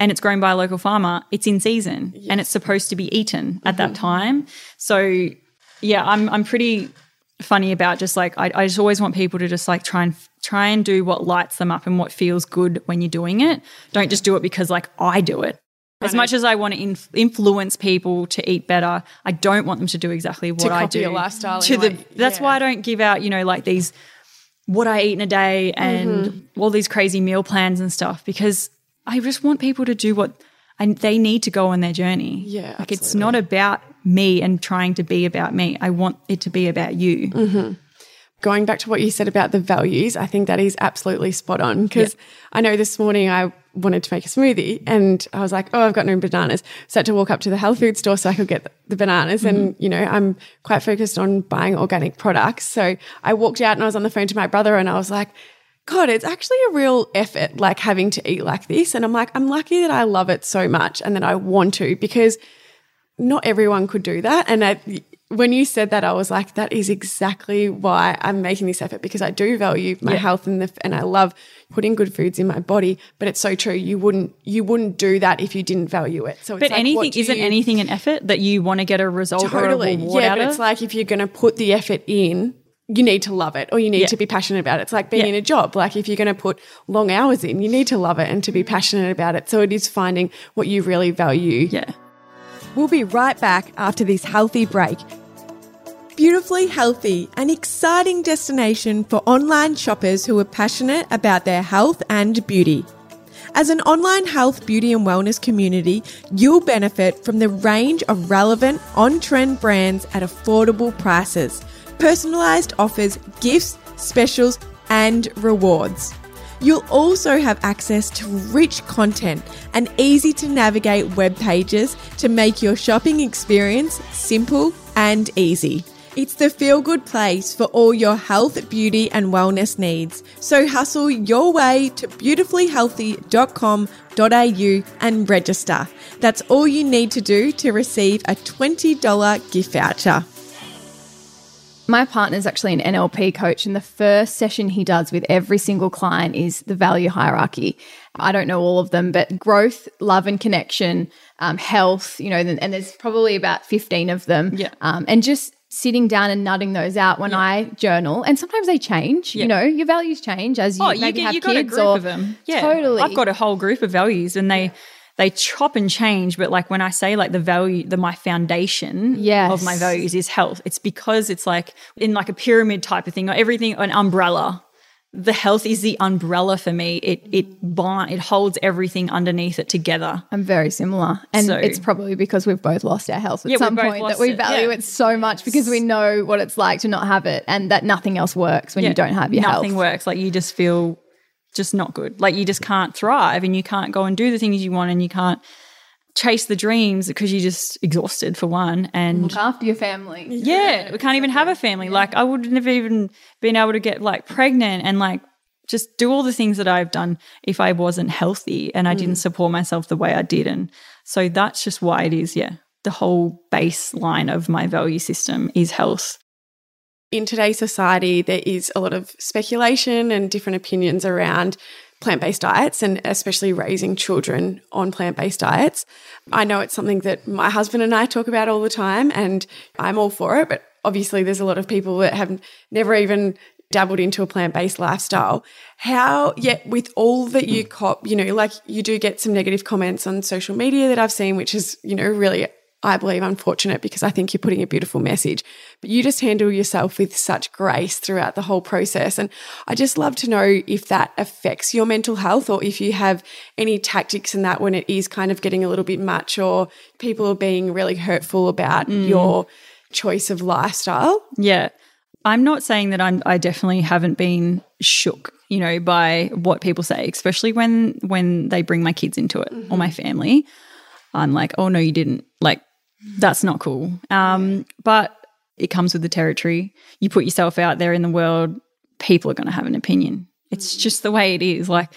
and it's grown by a local farmer, it's in season yes. and it's supposed to be eaten at mm-hmm. that time. So yeah, I'm I'm pretty funny about just like I, I just always want people to just like try and try and do what lights them up and what feels good when you're doing it. Don't just do it because like I do it. As much as I want to inf- influence people to eat better, I don't want them to do exactly what I do. Your lifestyle. To the, like, that's yeah. why I don't give out, you know, like these what I eat in a day and mm-hmm. all these crazy meal plans and stuff because I just want people to do what and they need to go on their journey. Yeah. Like absolutely. it's not about me and trying to be about me. I want it to be about you. Mm-hmm. Going back to what you said about the values, I think that is absolutely spot on because I know this morning I wanted to make a smoothie and I was like, oh, I've got no bananas. So I had to walk up to the health food store so I could get the bananas. Mm-hmm. And, you know, I'm quite focused on buying organic products. So I walked out and I was on the phone to my brother and I was like, God, it's actually a real effort, like having to eat like this. And I'm like, I'm lucky that I love it so much and that I want to because not everyone could do that. And I, when you said that, I was like, that is exactly why I'm making this effort because I do value my yeah. health and the, and I love putting good foods in my body. But it's so true. You wouldn't you wouldn't do that if you didn't value it. So, but like, anything isn't you, anything an effort that you want to get a result totally. a yeah, out but? It's like if you're going to put the effort in, you need to love it or you need yeah. to be passionate about it. It's like being yeah. in a job. Like if you're going to put long hours in, you need to love it and to be mm. passionate about it. So it is finding what you really value. Yeah. We'll be right back after this healthy break. Beautifully Healthy, an exciting destination for online shoppers who are passionate about their health and beauty. As an online health, beauty, and wellness community, you'll benefit from the range of relevant, on trend brands at affordable prices, personalized offers, gifts, specials, and rewards. You'll also have access to rich content and easy to navigate web pages to make your shopping experience simple and easy. It's the feel good place for all your health, beauty, and wellness needs. So hustle your way to beautifullyhealthy.com.au and register. That's all you need to do to receive a $20 gift voucher. My partner is actually an NLP coach, and the first session he does with every single client is the value hierarchy. I don't know all of them, but growth, love, and connection, um, health, you know, and there's probably about 15 of them. Yeah. Um, and just sitting down and nutting those out when yeah. I journal. And sometimes they change. Yeah. You know, your values change as you oh, maybe you get, have you got kids or, of them. Yeah, totally. I've got a whole group of values, and they they chop and change. But like when I say like the value, the my foundation yes. of my values is health. It's because it's like in like a pyramid type of thing, or everything an umbrella the health is the umbrella for me. It it bind, it holds everything underneath it together. I'm very similar, and so, it's probably because we've both lost our health at yeah, some point that we value it. it. so much because we know what it's like to not have it, and that nothing else works when yeah, you don't have your nothing health. Nothing works. Like you just feel just not good. Like you just can't thrive, and you can't go and do the things you want, and you can't chase the dreams because you're just exhausted for one and look after your family. Yeah, we can't even have a family. Yeah. Like I wouldn't have even been able to get like pregnant and like just do all the things that I've done if I wasn't healthy and I mm. didn't support myself the way I did. And so that's just why it is, yeah. The whole baseline of my value system is health. In today's society, there is a lot of speculation and different opinions around plant based diets and especially raising children on plant based diets. I know it's something that my husband and I talk about all the time, and I'm all for it. But obviously, there's a lot of people that have never even dabbled into a plant based lifestyle. How, yet, with all that you cop, you know, like you do get some negative comments on social media that I've seen, which is, you know, really I believe, unfortunate because I think you're putting a beautiful message. But you just handle yourself with such grace throughout the whole process. And I just love to know if that affects your mental health or if you have any tactics in that when it is kind of getting a little bit much or people are being really hurtful about mm. your choice of lifestyle. Yeah. I'm not saying that I'm I definitely haven't been shook, you know, by what people say, especially when when they bring my kids into it mm-hmm. or my family. I'm like, "Oh no, you didn't." Like that's not cool. Um, but it comes with the territory. You put yourself out there in the world, people are going to have an opinion. It's just the way it is. Like,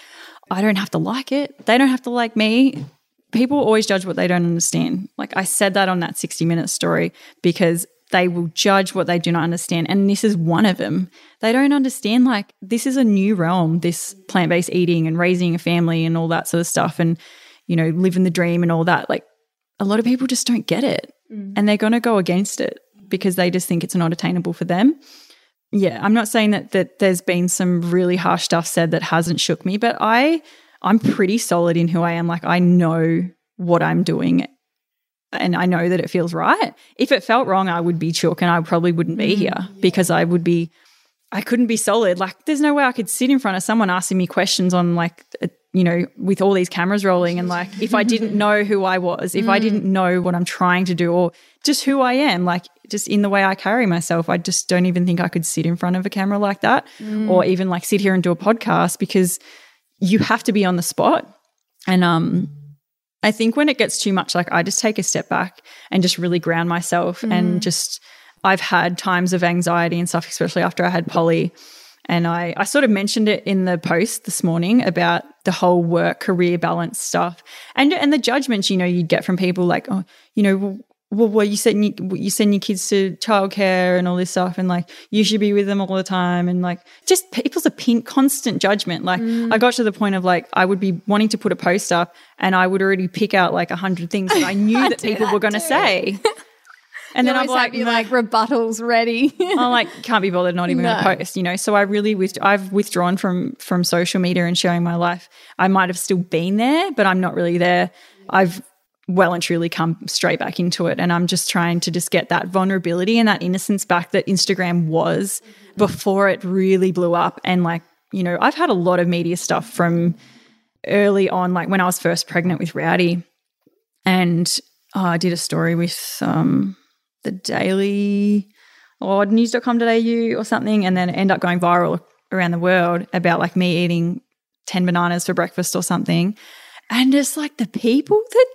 I don't have to like it. They don't have to like me. People always judge what they don't understand. Like, I said that on that 60 minute story because they will judge what they do not understand. And this is one of them. They don't understand, like, this is a new realm, this plant based eating and raising a family and all that sort of stuff. And, you know, living the dream and all that. Like, a lot of people just don't get it mm. and they're going to go against it because they just think it's not attainable for them. Yeah, I'm not saying that that there's been some really harsh stuff said that hasn't shook me, but I I'm pretty solid in who I am. Like I know what I'm doing and I know that it feels right. If it felt wrong, I would be shook and I probably wouldn't be mm, here yeah. because I would be I couldn't be solid. Like there's no way I could sit in front of someone asking me questions on like a you know, with all these cameras rolling and like if I didn't know who I was, if I mm. didn't know what I'm trying to do or just who I am, like just in the way I carry myself, I just don't even think I could sit in front of a camera like that mm. or even like sit here and do a podcast because you have to be on the spot. And um I think when it gets too much, like I just take a step back and just really ground myself and mm. just I've had times of anxiety and stuff, especially after I had Polly. And I, I sort of mentioned it in the post this morning about the whole work career balance stuff. And and the judgments you know you'd get from people like oh you know well, well, you send you, send your kids to childcare and all this stuff and like you should be with them all the time. And like just people's opinion constant judgment. Like mm. I got to the point of like I would be wanting to put a post up and I would already pick out like a hundred things that I knew that people that were going to say. And You then I'm like, like rebuttals ready. I'm like, can't be bothered, not even No. going to post, you know. So I really, with, I've withdrawn from from social media and sharing my life. I might have still been there, but I'm not really there. I've well and truly come straight back into it, and I'm just trying to just get that vulnerability and that innocence back that Instagram was before it really blew up. And like, you know, I've had a lot of media stuff from early on, like when I was first pregnant with Rowdy, and oh, I did a story with um, the Daily or news.com.au or something, and then end up going viral around the world about like me eating 10 bananas for breakfast or something. And it's like the people that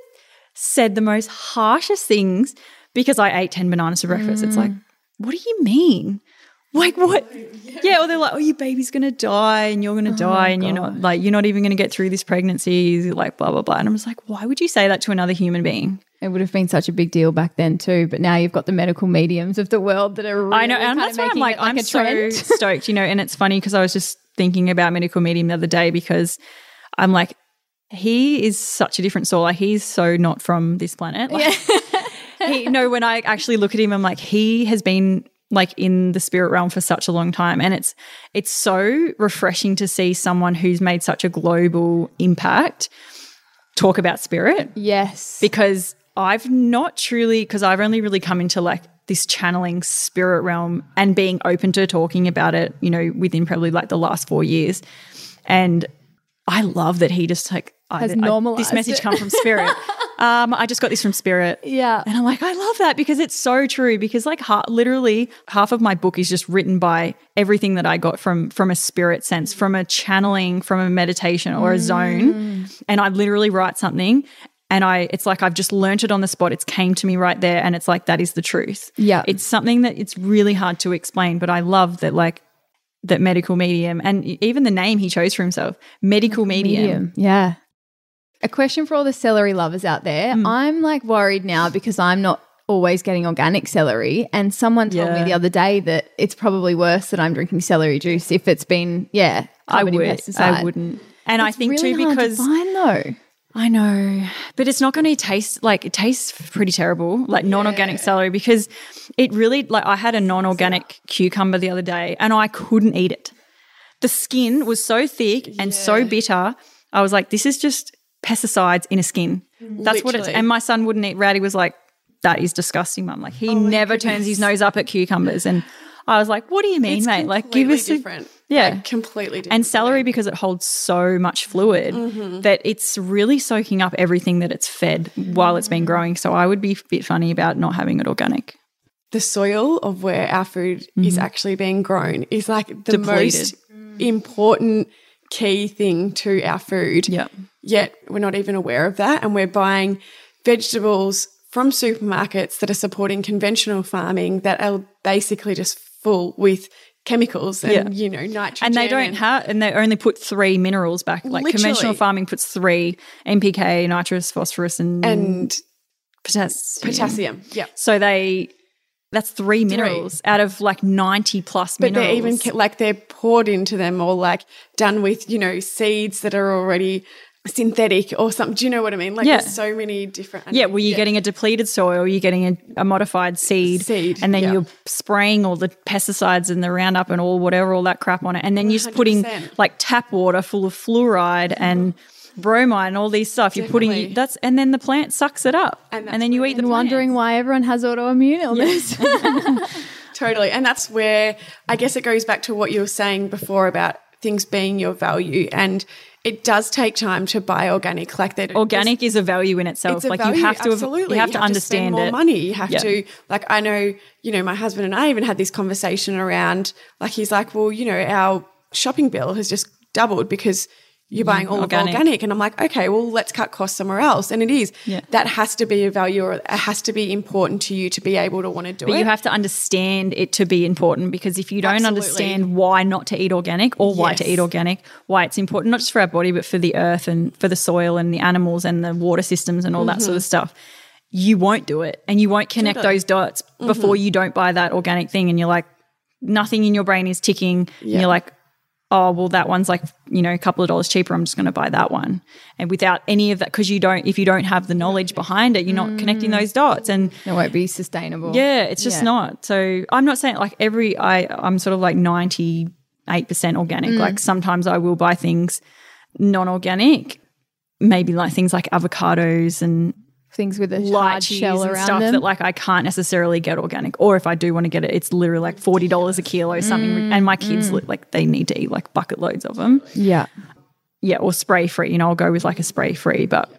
said the most harshest things because I ate 10 bananas for breakfast, it's like, mm. what do you mean? Like what? Yeah, or they're like, "Oh, your baby's gonna die, and you're gonna oh die, and you're not like you're not even gonna get through this pregnancy." Like blah blah blah. And I'm just like, why would you say that to another human being? It would have been such a big deal back then too, but now you've got the medical mediums of the world that are. Really I know, and that's why I'm like, like I'm a so stoked, you know. And it's funny because I was just thinking about medical medium the other day because I'm like, he is such a different soul. Like he's so not from this planet. Like, he, no, when I actually look at him, I'm like, he has been like in the spirit realm for such a long time, and it's it's so refreshing to see someone who's made such a global impact talk about spirit yes, because I've not truly because I've only really come into like this channeling spirit realm and being open to talking about it, you know, within probably like the last four years. And I love that he just like I- Has I- normalised this message it. come from spirit. um, I just got this from spirit. yeah. And I'm like, I love that because it's so true. Because like, ha- literally, half of my book is just written by everything that I got from from a spirit sense, from a channeling, from a meditation or a zone. And I literally write something, and I, it's like I've just learnt it on the spot. It's came to me right there, and it's like that is the truth. Yeah. it's something that it's really hard to explain, but I love that like that medical medium and even the name he chose for himself, medical medium. medium. Yeah. A question for all the celery lovers out there. Hmm. I'm like worried now because I'm not always getting organic celery. And someone told me the other day that it's probably worse that I'm drinking celery juice if it's been, yeah, I would, pesticide. I wouldn't. And I think really too because find though. I know, but it's not going to taste like it tastes pretty terrible, like non-organic celery because it really like I had a non-organic cucumber the other day and I couldn't eat it. The skin was so thick and so bitter. I was like, this is just pesticides in a skin. That's what it's. And my son wouldn't eat. Rowdy was like, that is disgusting, mum. Like he never turns his nose up at cucumbers, and I was like, what do you mean, It's mate? Like give us a- different. yeah. Like, completely different. and celery because it holds so much fluid Mm-hmm. that it's really soaking up everything that it's fed while it's been growing. So I would be a bit funny about not having it organic. the soil of where our food is actually being grown is like the Mm-hmm. Depleted. most important key thing to our food. Yeah. Yet we're not even aware of that. And we're buying vegetables from supermarkets that are supporting conventional farming that are basically just full with chemicals and, Yeah. you know, nitrogen. And they don't have, and they only put three minerals back. Like conventional farming puts three NPK, nitrous, phosphorus, and, and potassium. potassium. Yeah. So they, that's three minerals out of like 90 plus But minerals. But they're even like they're poured into them or like done with, you know, seeds that are already synthetic or something. Do you know what I mean? Like Yeah. there's so many different. Yeah, well, you're getting a depleted soil, you're getting a, a modified seed, Seed, and then yeah. you're spraying all the pesticides and the Roundup and all whatever, all that crap on it, and then you're just putting like tap water full of fluoride and bromide and all these stuff. You're putting Definitely. that's, and then the plant sucks it up, And and, then you eat the And wondering why everyone has autoimmune illness. Totally. And that's where I guess it goes back to what you were saying before about things being your value. And it does take time to buy organic. Like that, Organic is a value in itself. it's like value, you have to absolutely. you have to spend understand more it. money. You have Yeah. to like I know, you know, my husband and I even had this conversation around like he's like, well, you know, our shopping bill has just doubled because you're buying all organic. of organic. And I'm like, okay, well, let's cut costs somewhere else. And it is. Yeah. That has to be a value or it has to be important to you to be able to want to do But it. you have to understand it to be important because if you don't Absolutely. understand why not to eat organic or why to eat organic, why it's important, not just for our body, but for the earth and for the soil and the animals and the water systems and all that Mm-hmm. sort of stuff, you won't do it. And you won't connect those dots before you don't buy that organic thing. And you're like, nothing in your brain is ticking. And you're like, oh, well, that one's like, you know, a couple of dollars cheaper. I'm just going to buy that one. And without any of that, because you don't, if you don't have the knowledge behind it, you're not connecting those dots. And It won't be sustainable. yeah, it's just Yeah. not. So I'm not saying like every I I'm sort of like 98% organic. Mm. Like sometimes I will buy things non-organic, maybe like things like avocados and Things with a hard lychees shell and around stuff them. that like I can't necessarily get organic. Or if I do want to get it, it's literally like forty dollars a kilo, something. Mm, and my kids li- like they need to eat like bucket loads of them. yeah. Yeah, or spray free. You know, I'll go with like a spray free, but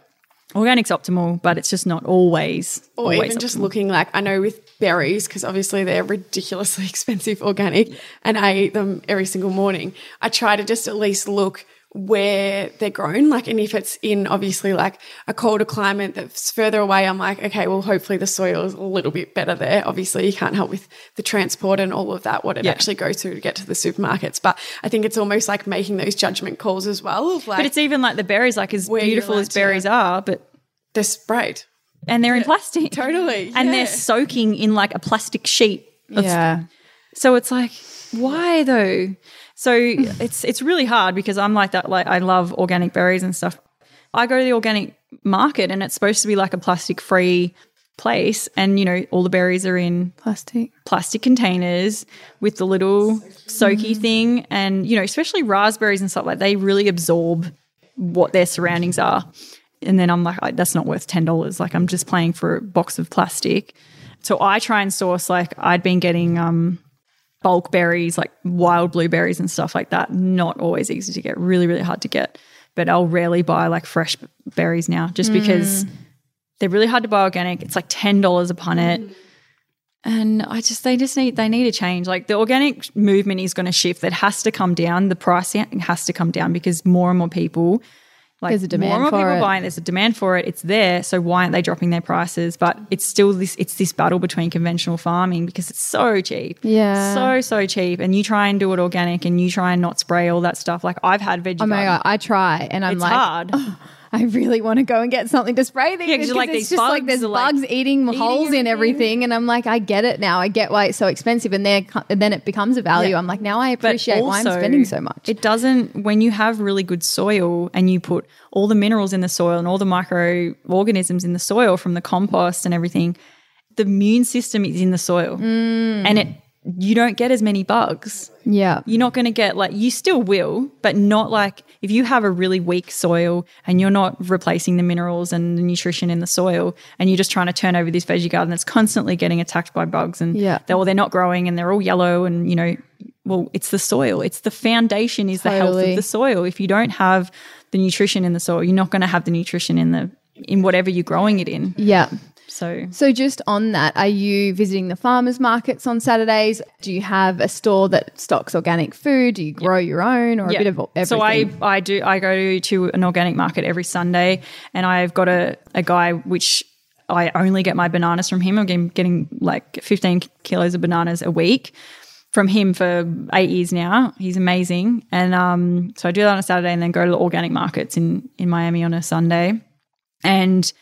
organic's optimal, but it's just not always. or always even just looking like I know with berries because obviously they're ridiculously expensive organic, and I eat them every single morning. I try to just at least look where they're grown, like, and if it's in obviously like a colder climate that's further away, I'm like, okay, well, hopefully the soil is a little bit better there. Obviously, you can't help with the transport and all of that, what it Yeah. actually goes through to get to the supermarkets. But I think it's almost like making those judgment calls as well. Like, But it's even like the berries, like as beautiful as berries are, but they're sprayed. and they're in plastic. Totally, And yeah. they're soaking in like a plastic sheet. Yeah. So it's like, why though? So it's it's really hard because I'm like that. Like I love organic berries and stuff. I go to the organic market and it's supposed to be like a plastic free place, and you know all the berries are in Plastic. plastic containers with the little soaky thing, and you know especially raspberries and stuff like they really absorb what their surroundings are. And then I'm like, that's not worth ten dollars. Like I'm just paying for a box of plastic. So I try and source like I'd been getting um bulk berries, like wild blueberries and stuff like that. Not always easy to get, really, really hard to get. But I'll rarely buy like fresh berries now just because mm. they're really hard to buy organic. It's like ten dollars a punnet. And I just they just need they need a change. Like the organic movement is going to shift. It has to come down. The price has to come down because more and more people like There's a demand more and more for people it. buying. There's a demand for it. It's there. So why aren't they dropping their prices? But it's still this. It's this battle between conventional farming because it's so cheap. Yeah. so so cheap. And you try and do it organic, and you try and not spray all that stuff. Like I've had veggie. Oh my god, I try and I'm It's like, hard. I really want to go and get something to spray these. Yeah, 'cause you're like, it's just like there's like, bugs eating, holes in everything. and I'm like, I get it now. I get why it's so expensive, and then and then it becomes a value. Yeah. I'm like, now I appreciate why I'm spending so much. It doesn't when you have really good soil and you put all the minerals in the soil and all the microorganisms in the soil from the compost and everything, the immune system is in the soil. Mm. And it you don't get as many bugs. yeah, You're not going to get like you still will, but not like if you have a really weak soil and you're not replacing the minerals and the nutrition in the soil and you're just trying to turn over this veggie garden that's constantly getting attacked by bugs and Yeah. they're, well, they're not growing and they're all yellow and you know well it's the soil it's the foundation is the health of the soil if you don't have the nutrition in the soil you're not going to have the nutrition in the in whatever you're growing it in yeah. So So just on that, are you visiting the farmers markets on Saturdays? Do you have a store that stocks organic food? Do you grow your own or a bit of everything? So I I do I go to an organic market every Sunday, and I've got a a guy which I only get my bananas from him. I'm getting, getting like 15 kilos of bananas a week from him for eight years now. He's amazing, and um, so I do that on a Saturday, and then go to the organic markets in in Miami on a Sunday, and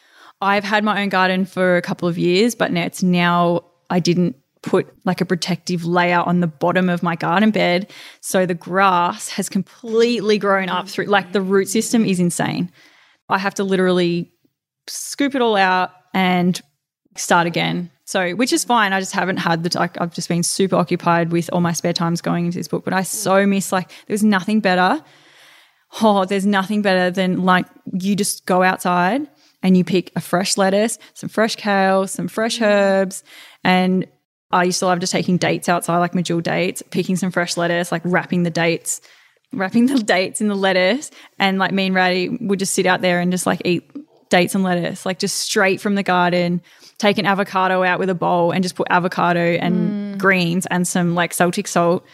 I've had my own garden for a couple of years, but now it's now I didn't put like a protective layer on the bottom of my garden bed. So the grass has completely grown up through like the root system is insane. I have to literally scoop it all out and start again. So, which is fine. I just haven't had the, I've just been super occupied with all my spare times going into this book, but I so miss, like, there's nothing better. Oh, there's nothing better than like you just go outside and you pick a fresh lettuce, some fresh kale, some fresh mm-hmm. herbs. And I used to love just taking dates outside, like Medjool dates, picking some fresh lettuce, like wrapping the dates wrapping the dates in the lettuce, and like me and Rowdy would just sit out there and just like eat dates and lettuce, like just straight from the garden. Take an avocado out with a bowl and just put avocado and mm. greens and some like Celtic salt.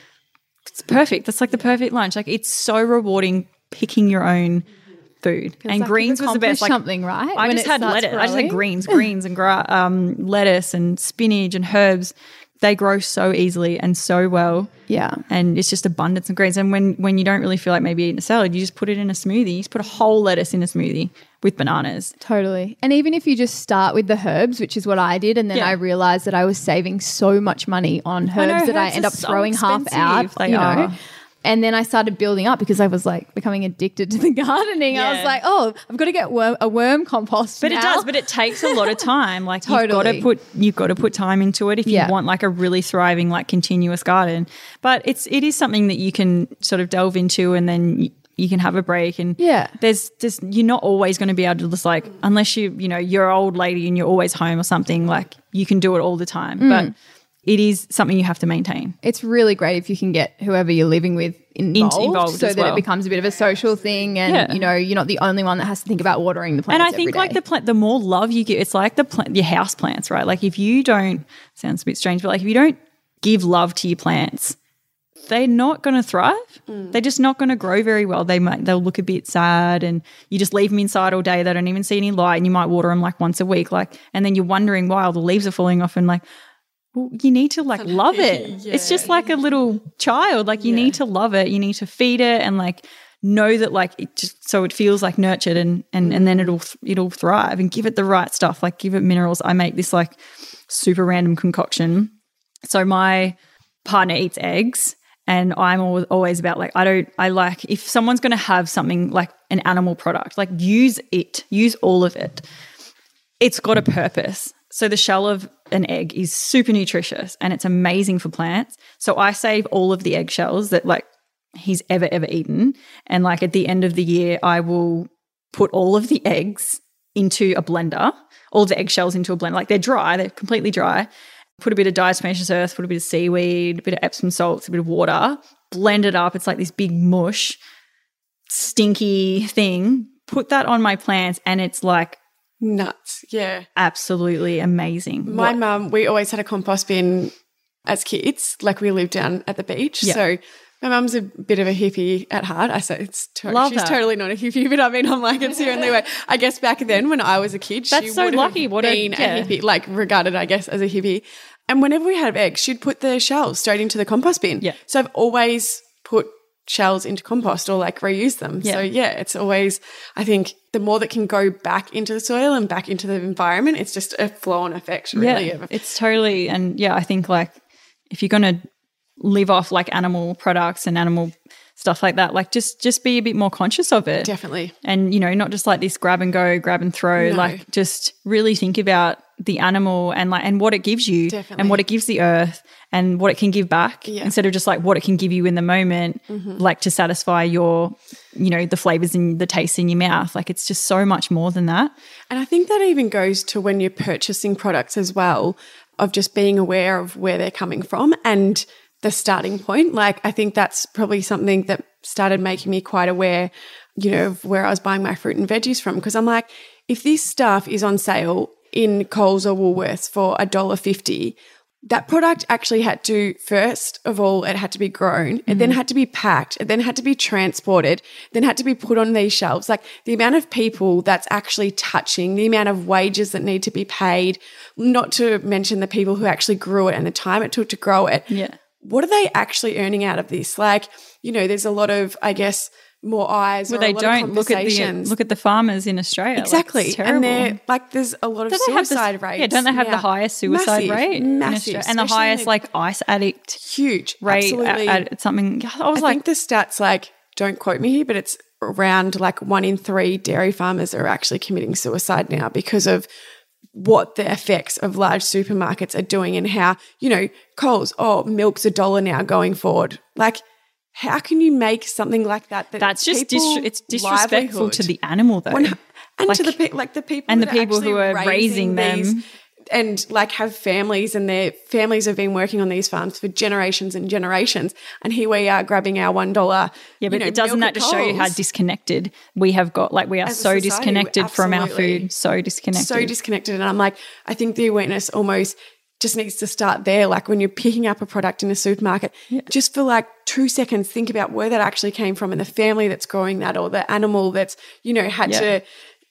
It's perfect. That's like the perfect lunch. Like it's so rewarding picking your own food. and like greens was the best. Like something, right? I When just had lettuce. I just had greens, greens and gra- um, lettuce and spinach and herbs. They grow so easily and so well. Yeah. And it's just abundance of greens. And when when you don't really feel like maybe eating a salad, you just put it in a smoothie. You just put a whole lettuce in a smoothie with bananas. Totally. And even if you just start with the herbs, which is what I did, and then Yeah. I realized that I was saving so much money on herbs know, that I end up so throwing half out. They you know. are. And then I started building up because I was like becoming addicted to the gardening. I was like, oh, I've got to get worm, a worm compost. But it does, but it takes a lot of time. Like you've got to put you've got to put time into it if you Yeah. want like a really thriving, like continuous garden. But it's it is something that you can sort of delve into and then you, you can have a break and Yeah. there's just you're not always going to be able to just like unless you you know you're an old lady and you're always home or something like you can do it all the time Mm. but it is something you have to maintain it's really great if you can get whoever you're living with involved, involved so that well. it becomes a bit of a social thing and Yeah. you know you're not the only one that has to think about watering the plants and I think like the plant, the more love you give, it's like the plant, your house plants, right? Like if you don't, sounds a bit strange, but like if you don't give love to your plants, they're not going to thrive. Mm. They're just not going to grow very well. They might they'll look a bit sad, and you just leave them inside all day. They don't even see any light, and you might water them like once a week, like, and then you're wondering why all the leaves are falling off, and like. Well, you need to like love it. It's just like a little child. Like you need to love it. You need to feed it and like know that like it just so it feels like nurtured and and and then it'll it'll thrive and give it the right stuff. Like give it minerals. I make this like super random concoction. So my partner eats eggs and I'm always about like I don't I like if someone's going to have something like an animal product, like use it, use all of it. It's got a purpose. So the shell of an egg is super nutritious and it's amazing for plants. So I save all of the eggshells that like he's ever ever eaten and like at the end of the year I will put all of the eggs into a blender, all the eggshells into a blender. Like they're dry, they're completely dry. Put a bit of diatomaceous earth, put a bit of seaweed, a bit of Epsom salts, a bit of water, blend it up. It's like this big mush, stinky thing. Put that on my plants, and it's like Nuts. Yeah. absolutely amazing. My What- mum, we always had a compost bin as kids. Like we lived down at the beach. Yeah. So my mum's a bit of a hippie at heart. I say it's to- Love she's her. totally not a hippie, but I mean, I'm like, it's the only way. I guess back then when I was a kid, she That's so would have lucky. What a- been yeah. a hippie, like regarded, I guess, as a hippie. And whenever we had eggs, she'd put the shells straight into the compost bin. Yeah. So I've always put shells into compost or like reuse them. So Yeah. yeah, it's always I think the more that can go back into the soil and back into the environment, it's just a flow on effect really yeah, it's totally and yeah, I think like if you're gonna live off like animal products and animal stuff like that, like just just be a bit more conscious of it. definitely. and you know not just like this grab and go grab and throw No. like just really think about the animal and like and what it gives you Definitely. and what it gives the earth and what it can give back Yeah. Mm-hmm. instead of just like what it can give you in the moment like to satisfy your you know the flavors and the taste in your mouth like it's just so much more than that And I think that even goes to when you're purchasing products as well, of just being aware of where they're coming from and the starting point. Like, I think that's probably something that started making me quite aware, you know, of where I was buying my fruit and veggies from. Because I'm like, if this stuff is on sale in Coles or Woolworths for a dollar fifty, that product actually had to first of all it had to be grown. It then mm-hmm. had to be packed. It then had to be transported. Then had to be put on these shelves. Like the amount of people that's actually touching the amount of wages that need to be paid not to mention the people who actually grew it and the time it took to grow it. Yeah. What are they actually earning out of this? Like you know there's a lot of i guess more eyes a they don't look at the look at the farmers in australia Like, Exactly. terrible. and they're like there's a lot of Don't they have the- suicide rates. Yeah, don't they have the highest suicide Massive, rate Massive. And the highest like ice addict huge rate Absolutely. at, at something? I was I like, think the stats like don't quote me here, but it's around like one in three dairy farmers are actually committing suicide now because of what the effects of large supermarkets are doing and how, you know, Coles, oh, milk's a dollar now going forward. Like, how can you make something like that? that that's just dis- it's disrespectful livelihood- to the animal though. One- and to the Like- pe- like the people and the are people who are raising them. these- and like have families and their families have been working on these farms for generations and generations. And here we are grabbing our one dollar. Yeah, but it doesn't that just show you how disconnected we have got? Like we are so society, disconnected from our food, so disconnected, so disconnected. And I'm like, I think the awareness almost just needs to start there. Like when you're picking up a product in a supermarket, yeah. just for like two seconds, think about where that actually came from and the family that's growing that or the animal that's, you know, had yeah. to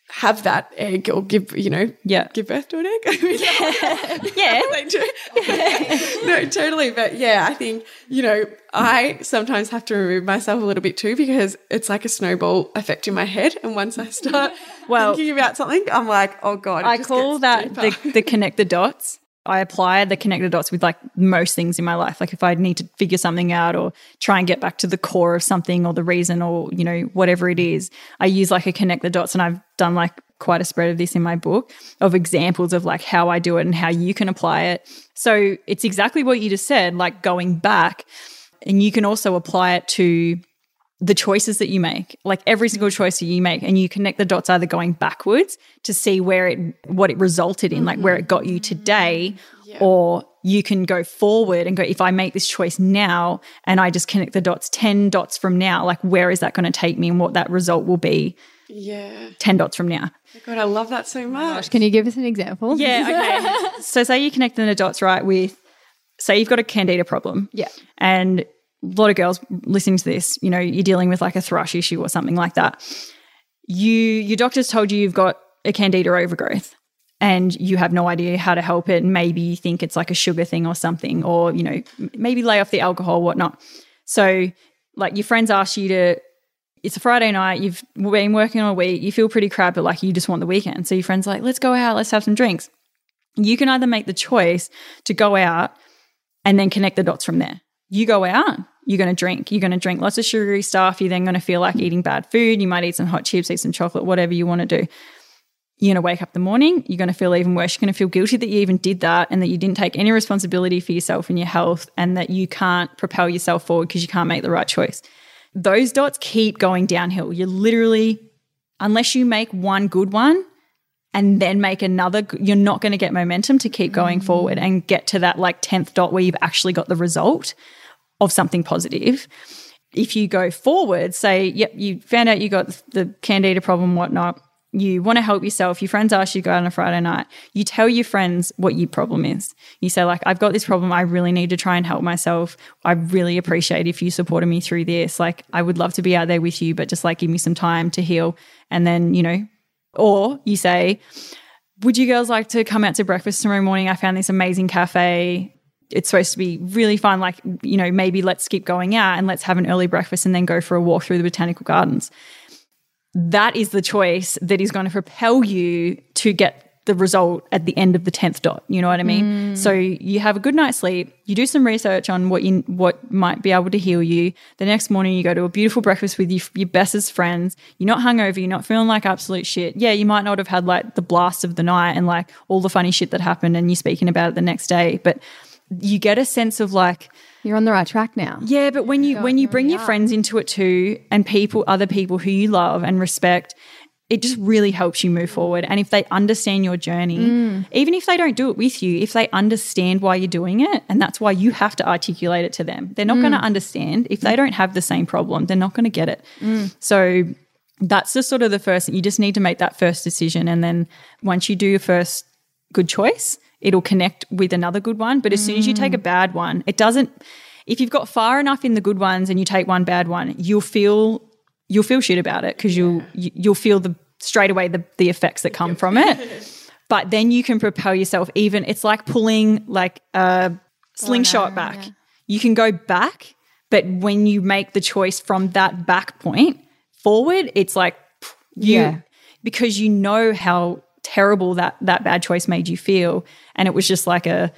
have that egg or give, you know, yeah. give birth to an egg. yeah. yeah. no, totally. But yeah, I think, you know, I sometimes have to remove myself a little bit too because it's like a snowball effect in my head. And once I start well, thinking about something, I'm like, oh God. I call that the, the connect the dots I apply the connected dots with like most things in my life. Like if I need to figure something out or try and get back to the core of something or the reason or, you know, whatever it is, I use like a connect the dots. And I've done like quite a spread of this in my book of examples of like how I do it and how you can apply it. So it's exactly what you just said, like going back. And you can also apply it to the choices that you make, like every single mm-hmm. choice that you make, and you connect the dots either going backwards to see where it, what it resulted in, like where it got you mm-hmm. today, mm-hmm. yeah. or you can go forward and go, if I make this choice now and I just connect the dots 10 dots from now, like where is that going to take me and what that result will be? Yeah. 10 dots from now. Oh God, I love that so oh much. Gosh, can you give us an example? Yeah, okay. so say you connect the dots, right, with, say you've got a candida problem. Yeah. And a lot of girls listening to this, you know, you're dealing with like a thrush issue or something like that. You your doctor's told you you've got a candida overgrowth and you have no idea how to help it. Maybe you think it's like a sugar thing or something, or you know, maybe lay off the alcohol, whatnot. So, like your friends ask you to. It's a Friday night. You've been working all week. You feel pretty crap, but like you just want the weekend. So your friends like, let's go out. Let's have some drinks. You can either make the choice to go out and then connect the dots from there you go out, you're going to drink. You're going to drink lots of sugary stuff. You're then going to feel like eating bad food. You might eat some hot chips, eat some chocolate, whatever you want to do. You're going to wake up in the morning. You're going to feel even worse. You're going to feel guilty that you even did that and that you didn't take any responsibility for yourself and your health and that you can't propel yourself forward because you can't make the right choice. Those dots keep going downhill. You're literally, unless you make one good one, and then make another you're not going to get momentum to keep going mm. forward and get to that like 10th dot where you've actually got the result of something positive. If you go forward, say, yep, you found out you got the candida problem, whatnot, you want to help yourself, your friends ask you to go out on a Friday night, you tell your friends what your problem is. You say, like, I've got this problem. I really need to try and help myself. I really appreciate if you supported me through this. Like, I would love to be out there with you, but just like give me some time to heal. And then, you know, or you say, would you girls like to come out to breakfast tomorrow morning? I found this amazing cafe it's supposed to be really fun. Like, you know, maybe let's keep going out and let's have an early breakfast and then go for a walk through the botanical gardens. That is the choice that is going to propel you to get the result at the end of the 10th dot you know what i mean mm. so you have a good night's sleep you do some research on what you what might be able to heal you the next morning you go to a beautiful breakfast with your, your bestest friends you're not hungover you're not feeling like absolute shit yeah you might not have had like the blast of the night and like all the funny shit that happened and you're speaking about it the next day but you get a sense of like you're on the right track now. Yeah, but when you when you bring your friends into it too and people other people who you love and respect, it just really helps you move forward. And if they understand your journey, mm. even if they don't do it with you, if they understand why you're doing it, and that's why you have to articulate it to them, they're not mm. going to understand. If they don't have the same problem, they're not going to get it. Mm. So that's just sort of the first thing. You just need to make that first decision. And then once you do your first good choice, it'll connect with another good one. But as soon as you take a mm. bad one, it doesn't. If you've got far enough in the good ones and you take one bad one, you'll feel you'll feel shit about it because you'll you'll feel the straight away the the effects that come from it. But then you can propel yourself. Even it's like pulling like a slingshot oh, no, back. Yeah. You can go back, but when you make the choice from that back point forward, it's like you, yeah, because you know how terrible that that bad choice made you feel. And it was just like a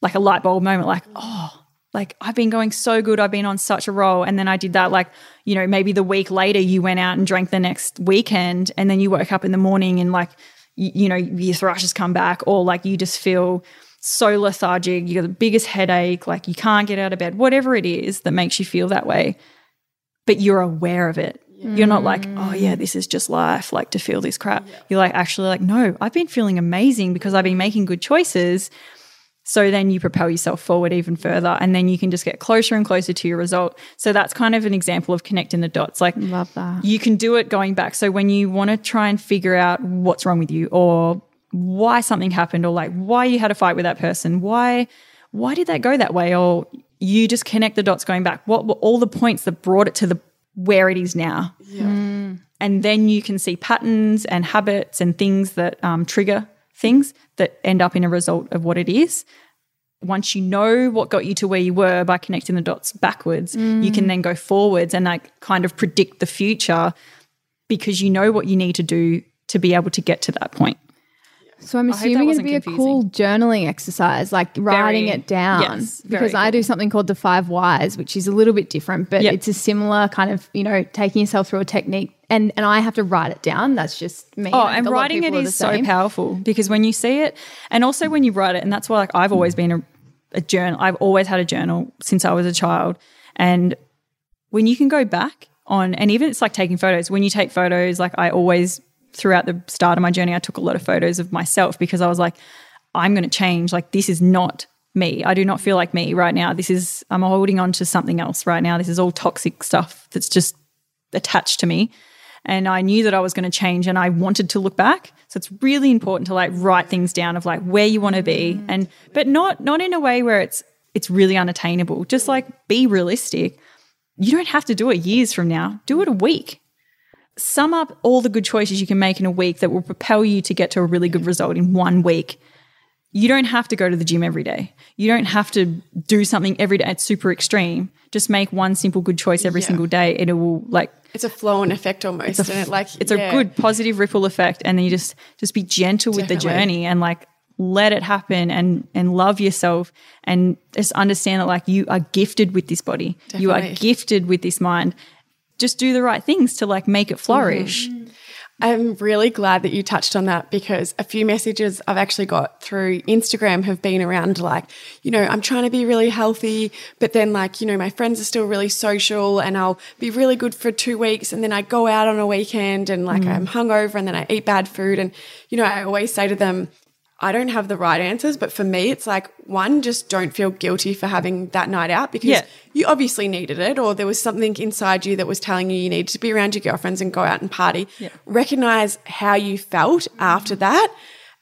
like a light bulb moment like oh like I've been going so good. I've been on such a roll. And then I did that like you know maybe the week later you went out and drank the next weekend and then you woke up in the morning and like you, you know your thrush has come back or like you just feel so lethargic. You got the biggest headache. Like you can't get out of bed. Whatever it is that makes you feel that way. But you're aware of it You're not like, mm. oh yeah, this is just life, like to feel this crap. You're like actually like, no, I've been feeling amazing because I've been making good choices. So then you propel yourself forward even further and then you can just get closer and closer to your result. So that's kind of an example of connecting the dots. Like Love that. you can do it going back. So when you want to try and figure out what's wrong with you or why something happened or like why you had a fight with that person, why why did that go that way or you just connect the dots going back. What were all the points that brought it to the where it is now? And then you can see patterns and habits and things that um, trigger things that end up in a result of what it is. Once you know what got you to where you were by connecting the dots backwards, you can then go forwards and like kind of predict the future because you know what you need to do to be able to get to that point. So I'm assuming it'd be a cool journaling exercise, like writing Very- it down. yes, because I do something called the five whys, which is a little bit different, but Yep. it's a similar kind of, you know, taking yourself through a technique and and I have to write it down. That's just me. Oh, and a lot of writing it people are the is so powerful because when you see it, and also when you write it, and that's why like I've always been a, a journal. I've always had a journal since I was a child, and when you can go back on, and even it's like taking photos. When you take photos, like I always throughout the start of my journey, I took a lot of photos of myself because I was like, I'm going to change. Like this is not me. I do not feel like me right now. This is I'm holding on to something else right now. This is all toxic stuff that's just attached to me and I knew that I was going to change and I wanted to look back. So it's really important to like write things down of like where you want to be mm. and but not not in a way where it's it's really unattainable. Just like be realistic. You don't have to do it years from now. Do it a week. Sum up all the good choices you can make in a week that will propel you to get to a really good result in one week. You don't have to go to the gym every day. You don't have to do something every day. It's super extreme. Just make one simple good choice every single day and it will like It's a flow and effect almost. and it, like it's yeah. a good positive ripple effect and then you just just be gentle with the journey and like let it happen and and love yourself and just understand that like you are gifted with this body you are gifted with this mind just do the right things to like make it flourish. Mm-hmm. I'm really glad that you touched on that because a few messages I've actually got through Instagram have been around like, you know, I'm trying to be really healthy, but then like, you know, my friends are still really social and I'll be really good for two weeks and then I go out on a weekend and like mm. I'm hungover and then I eat bad food. And, you know, I always say to them, I don't have the right answers, but for me, it's like one, just don't feel guilty for having that night out because Yeah. you obviously needed it, or there was something inside you that was telling you you needed to be around your girlfriends and go out and party. Recognize how you felt after mm-hmm. that.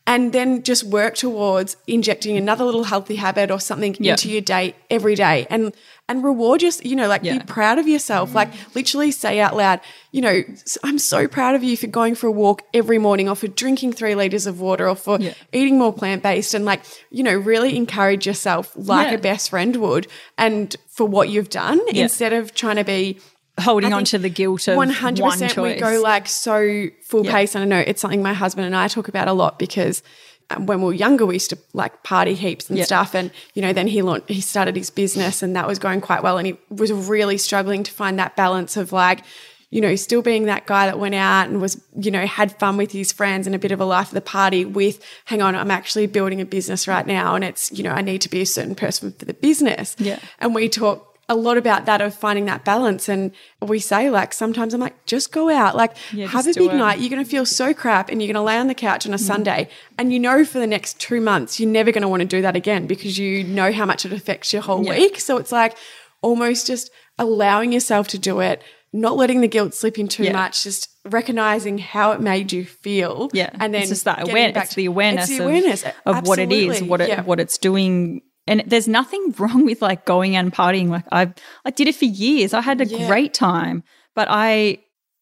And then just work towards injecting another little healthy habit or something Yeah. into your day every day and and reward yourself, you know like Yeah. be proud of yourself like literally say out loud you know i'm so proud of you for going for a walk every morning or for drinking three liters of water or for Yeah. eating more plant-based and like you know really encourage yourself like Yeah. a best friend would and for what you've done instead of trying to be holding on to the guilt of 100% one choice we go like so full pace and i know it's something my husband and i talk about a lot because Um, when we were younger we used to like party heaps and Yeah. stuff and you know then he launched, he started his business and that was going quite well and he was really struggling to find that balance of like you know still being that guy that went out and was you know had fun with his friends and a bit of a life of the party with hang on i'm actually building a business right now and it's you know i need to be a certain person for the business Yeah. and we talk a lot about that of finding that balance. And we say, like, sometimes I'm like, just go out, like, Yeah, have a big it. night. You're going to feel so crap and you're going to lay on the couch on Mm. a Sunday. And you know, for the next two months, you're never going to want to do that again because you know how much it affects your whole Yeah. week. So it's like almost just allowing yourself to do it, not letting the guilt slip in too Yeah. much, just recognizing how it made you feel. Yeah, And then it's just that awareness. back to- the awareness, the of- awareness of, what it is, what it what it's doing. And there's nothing wrong with like going and partying. Like I I did it for years. I had a Yeah. great time, but I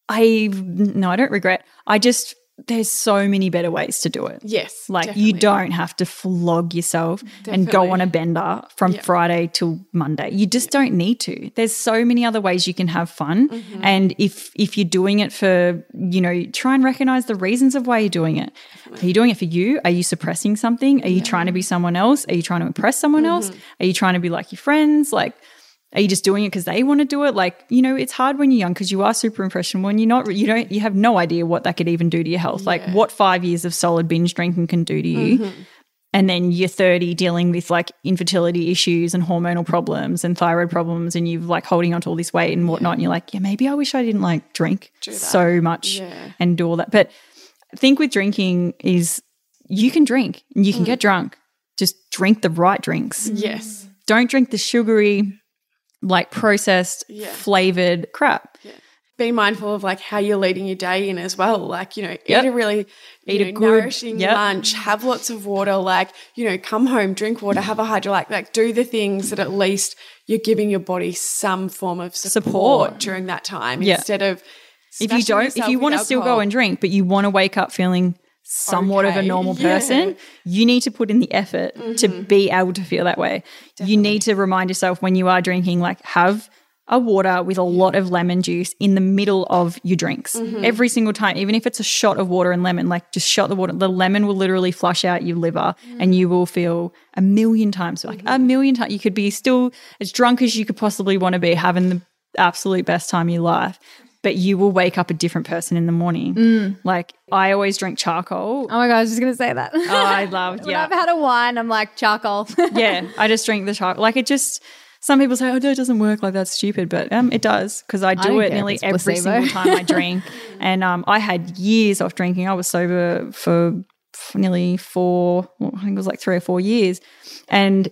I no, I don't regret. I just there's so many better ways to do it. Yes. Like you don't have to flog yourself and go on a bender from Yeah. Friday till Monday. You just don't need to. There's so many other ways you can have fun. Mm-hmm. And if if you're doing it for, you know, try and recognize the reasons of why you're doing it. Are you doing it for you? Are you suppressing something? Are you trying to be someone else? Are you trying to impress someone else? Mm-hmm. Are you trying to be like your friends? Like are you just doing it because they want to do it? Like, you know, it's hard when you're young because you are super impressionable and you're not, you don't, you have no idea what that could even do to your health. Like, what five years of solid binge drinking can do to you. Mm-hmm. and then you're 30 dealing with like infertility issues and hormonal problems and thyroid problems and you're like holding on to all this weight and whatnot and you're like yeah maybe i wish i didn't like drink so much Yeah. and do all that but I think with drinking is you can drink and you can mm. get drunk just drink the right drinks Yes. don't drink the sugary like processed Yeah. flavored crap Be mindful of like how you're leading your day in as well. Like, you know, Yep. eat a really Eat you a good- nourishing yep. lunch, have lots of water, like, you know, come home, drink water, have a Hydralyte, like do the things that at least you're giving your body some form of support, Support. during that time Yeah. instead of if you don't if you want to still go and drink but you want to wake up feeling somewhat of a Okay, normal yeah. person you need to put in the effort to mm-hmm. be able to feel that way. You need to remind yourself when you are drinking like have a water with a lot of lemon juice in the middle of your drinks. Mm-hmm. Every single time even if it's a shot of water and lemon like just shot the water the lemon will literally flush out your liver mm. and you will feel a million times like a mm-hmm. million times you could be still as drunk as you could possibly want to be having the absolute best time of your life but you will wake up a different person in the morning like i always drink charcoal Oh my god, I was just gonna say that. oh, i love when yeah I've had a wine, I'm like charcoal. yeah, I just drink the chocolate. Like it just. Some people say, "Oh, no, it doesn't work like that's stupid," but um, it does because I do don't it nearly every placebo. single time I drink. and um, I had years off drinking. I was sober for nearly four, well, I think it was like three or four years, and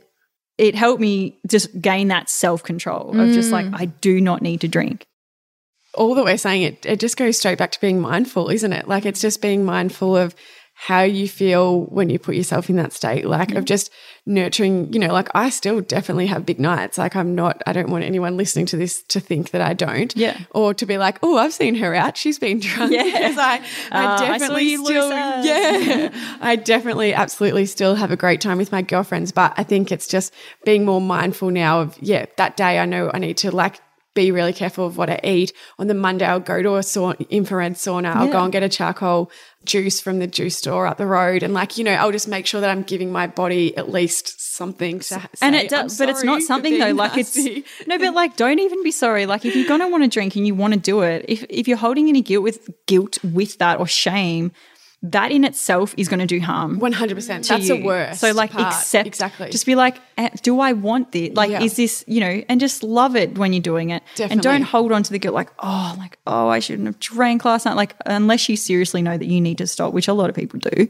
it helped me just gain that self control of just like Mm. I do not need to drink. All that we're saying, it, it just goes straight back to being mindful, isn't it? Like it's just being mindful of how you feel when you put yourself in that state, like of just nurturing, you know, like I still definitely have big nights. Like I'm not, I don't want anyone listening to this to think that I don't. Yeah. Or to be like, oh, I've seen her out. She's been drunk. Yeah. Because I, Uh, I definitely still, losers. yeah. I definitely, absolutely still have a great time with my girlfriends. But I think it's just being more mindful now of, yeah, that day I know I need to like, be really careful of what I eat. On the Monday, I'll go to a sauna, infrared sauna. I'll go and get a charcoal juice from the juice store up the road. And like, you know, I'll just make sure that I'm giving my body at least something to say, and it does, but it's not something though. Like nasty." it's no, but like don't even be sorry. Like if you're gonna want to drink and you want to do it, if if you're holding any guilt with guilt with that or shame, that in itself is going to do harm. 100%. to That's you. the worst. So like part. accept Exactly. Just be like, eh, do I want this? Like, Yeah. is this you know? And just love it when you're doing it, Definitely. and don't hold on to the guilt. Like, oh, like oh, I shouldn't have drank last night. Like, unless you seriously know that you need to stop, which a lot of people do.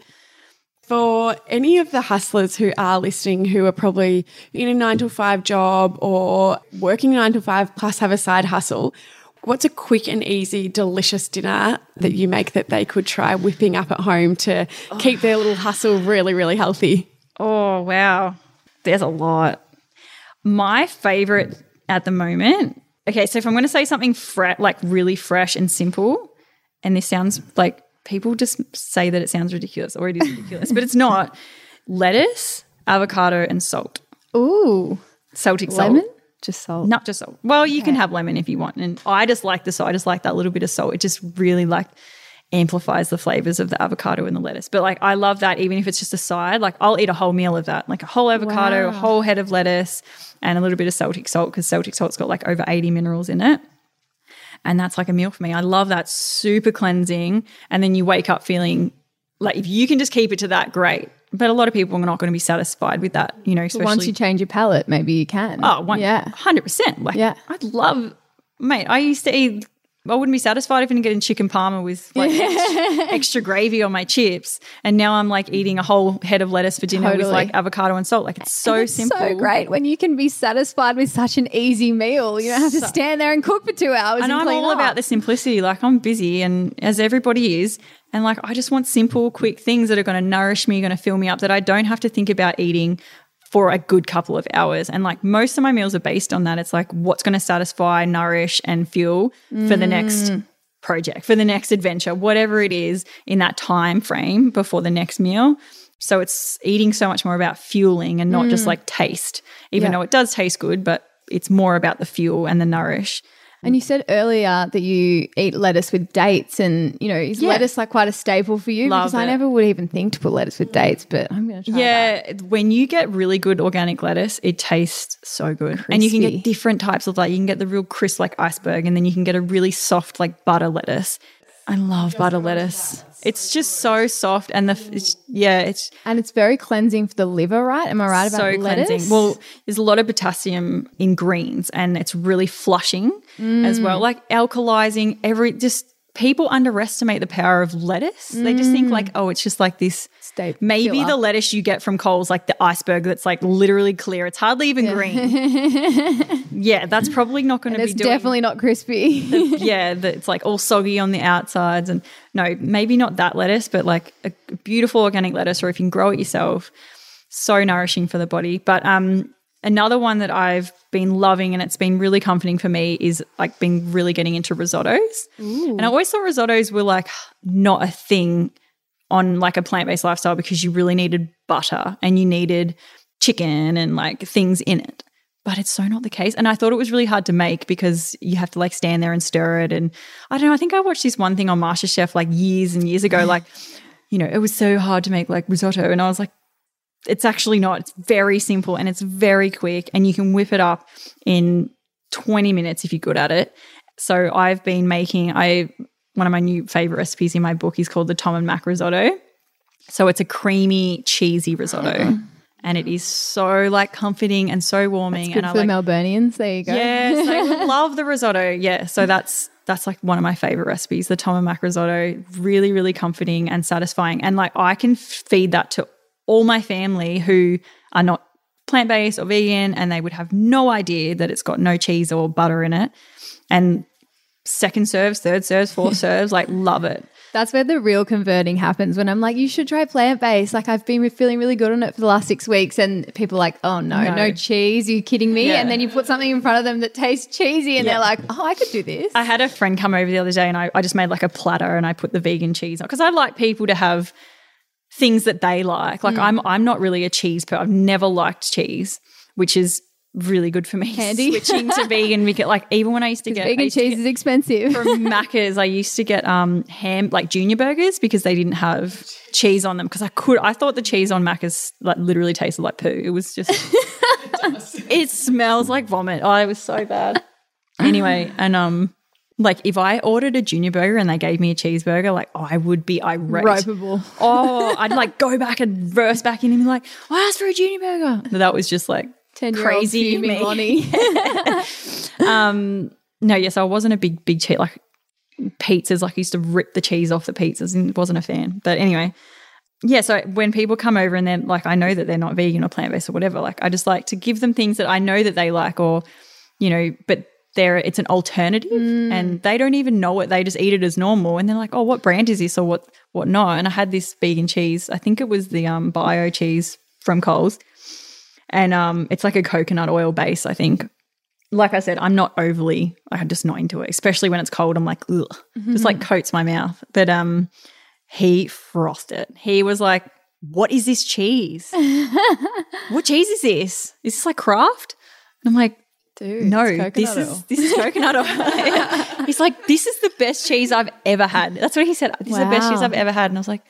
for any of the hustlers who are listening who are probably in a nine to five job or working nine to five plus have a side hustle, what's a quick and easy, delicious dinner that you make that they could try whipping up at home to keep their little hustle really, really healthy? Oh, wow. There's a lot. My favorite at the moment. Okay, so if I'm going to say something fre- like really fresh and simple, and this sounds like people just say that it sounds ridiculous or it is ridiculous, but it's not. Lettuce, avocado, and salt. Ooh, Celtic salt. Just salt. Not just salt. Well, you can have lemon if you want. And I just like the salt. I just like that little bit of salt. It just really like amplifies the flavors of the avocado and the lettuce. But like I love that even if it's just a side. Like I'll eat a whole meal of that. Like a whole avocado, a whole head of lettuce, and a little bit of Celtic salt because Celtic salt's got like over 80 minerals in it. And that's like a meal for me. I love that super cleansing. And then you wake up feeling like if you can just keep it to that, great. But a lot of people are not going to be satisfied with that, you know, especially Once you change your palate, maybe you can. Oh, one, yeah. hundred percent. Like, Yeah. I'd love, mate. I used to eat. I wouldn't be satisfied if I didn't get a chicken parma with like extra, extra gravy on my chips, and now I'm like eating a whole head of lettuce for dinner with like avocado and salt. Like it's so It's simple. so great when you can be satisfied with such an easy meal. You don't have to stand there and cook for two hours. And And, I'm all up. about the simplicity. Like I'm busy, and as everybody is, and like I just want simple, quick things that are going to nourish me, going to fill me up. That I don't have to think about eating for a good couple of hours. And like most of my meals are based on that. It's like what's going to satisfy, nourish, and fuel for the next mm. project, for the next adventure, whatever it is in that time frame before the next meal. So it's eating so much more about fueling and not just mm. like taste, even Yeah. though it does taste good, but it's more about the fuel and the nourish. And you said earlier that you eat lettuce with dates, and you know, is Yeah. lettuce like quite a staple for you? Love because I never would even think to put lettuce with dates, but I'm going to try. that. Yeah, when you get really good organic lettuce, it tastes so good. And you can get different types of like you can get the real crisp like iceberg and then you can get a really soft like butter lettuce. I love butter lettuce. It's just so soft and the it's, yeah, it's And it's very cleansing for the liver, right? Am I right about so lettuce? cleansing. Well, there's a lot of potassium in greens and it's really flushing as well, Mm. like alkalizing every just people underestimate the power of lettuce. They just think like, oh, it's just like this maybe filler. the lettuce you get from Coles like the iceberg that's like literally clear. It's hardly even green. yeah, that's probably not going to be it's definitely not crispy. yeah, that it's like all soggy on the outsides. And no, maybe not that lettuce, but like a beautiful organic lettuce, or if you can grow it yourself, so nourishing for the body. But um, another one that I've been loving and it's been really comforting for me is like being really getting into risottos. And I always thought risottos were like not a thing on like a plant based lifestyle because you really needed butter and you needed chicken and like things in it. But it's so not the case. And I thought it was really hard to make because you have to like stand there and stir it. And I don't know, I think I watched this one thing on MasterChef like years and years ago, like, you know, it was so hard to make like risotto. And I was like, it's actually not. It's very simple and it's very quick and you can whip it up in 20 minutes if you're good at it. So I've been making I one of my new favorite recipes in my book is called the Tom and Mac risotto. So it's a creamy, cheesy risotto. And it is so like comforting and so warming. Good and for I like the Melburnians. There you go. Yes, I love the risotto. Yeah, so that's that's like one of my favorite recipes, the Tom and Mac risotto. Really, really comforting and satisfying. And like I can feed that to all my family who are not plant based or vegan, and they would have no idea that it's got no cheese or butter in it. And second serves, third serves, fourth serves, like love it. That's where the real converting happens when I'm like, you should try plant based. Like, I've been feeling really good on it for the last six weeks. And people are like, oh, no, no, No. cheese. Are you kidding me? Yeah. And then you put something in front of them that tastes cheesy and Yeah. they're like, oh, I could do this. I had a friend come over the other day and I, I just made like a platter and I put the vegan cheese on because I like people to have things that they like. Like I'm I'm not really a cheese person. I've never liked cheese, which is really good for me. Handy. Switching to vegan because like even when I used to get Vegan used cheese get- is expensive. from Macca's, I used to get um ham like junior burgers because they didn't have cheese on them because I could I thought the cheese on Macca's like literally tasted like poo. It was just it smells like vomit. Oh, it was so bad. Anyway, and um like if I ordered a junior burger and they gave me a cheeseburger, like I would be irate. Ropeable. Oh, I'd like go back and verse back in and be like, I asked for a junior burger. But that was just like 10 crazy me. Loni. um no yes i wasn't a big big cheat like pizzas like i used to rip the cheese off the pizzas and wasn't a fan but anyway yeah so when people come over and then like i know that they're not vegan or plant-based or whatever like i just like to give them things that i know that they like or you know but they're it's an alternative and they don't even know it they just eat it as normal and they're like oh what brand is this or what what not and i had this vegan cheese i think it was the um bio cheese from coles and um it's like a coconut oil base i think like I said, I'm not overly, I'm just not into it, especially when it's cold. I'm like, ugh, just like coats my mouth. But um, he frothed it. He was like, "What is this cheese? what cheese is this? Is this like Kraft?" And I'm like, Dude, "No, it's this oil. is this is coconut oil." He's like, "This is the best cheese I've ever had." That's what he said. This is the best cheese I've ever had. And I was like,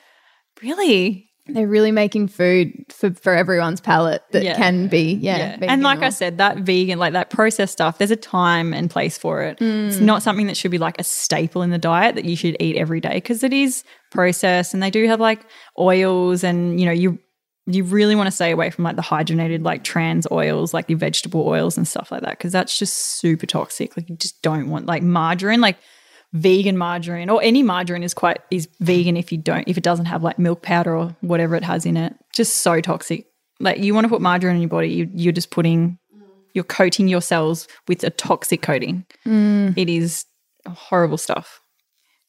"Really?" They're really making food for, for everyone's palate that Yeah. can be, yeah. Yeah. And like or- I said, that vegan, like that processed stuff, there's a time and place for it. It's Mm. not something that should be like a staple in the diet that you should eat every day because it is processed and they do have like oils and, you know, you you really want to stay away from like the hydrogenated like trans oils, like your vegetable oils and stuff like that because that's just super toxic. Like you just don't want like margarine, like vegan margarine or any margarine is quite is vegan if you don't if it doesn't have like milk powder or whatever it has in it. Just so toxic. Like you want to put margarine in your body, you, you're just putting you're coating your cells with a toxic coating. Mm. It is horrible stuff.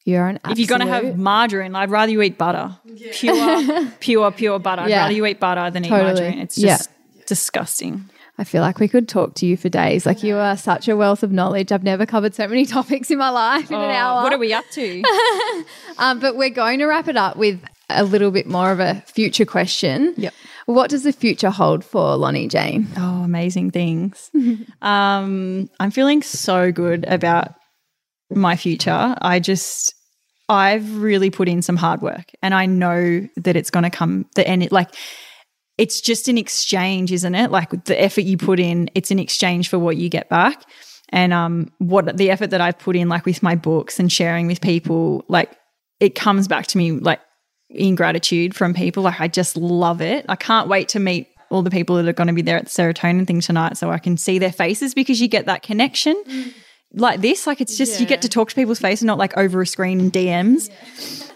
You're an If you're going to have margarine, I'd rather you eat butter. Pure, pure, pure butter. I'd rather you eat butter than Totally. eat margarine. It's Yeah. just disgusting. I feel like we could talk to you for days. Like you are such a wealth of knowledge. I've never covered so many topics in my life in an Oh, hour. What are we up to? Um, but we're going to wrap it up with a little bit more of a future question. Yep. What does the future hold for Loni Jane? Oh, amazing things. um, I'm feeling so good about my future. I just, I've really put in some hard work and I know that it's going to come, the end, like, it's just an exchange, isn't it? Like the effort you put in, it's an exchange for what you get back. and um, what the effort that I've put in, like with my books and sharing with people, like it comes back to me like in gratitude from people. Like I just love it. I can't wait to meet all the people that are going to be there at the serotonin thing tonight so I can see their faces because you get that connection. Like this, like it's just you get to talk to people's faces, not like over a screen in DMs.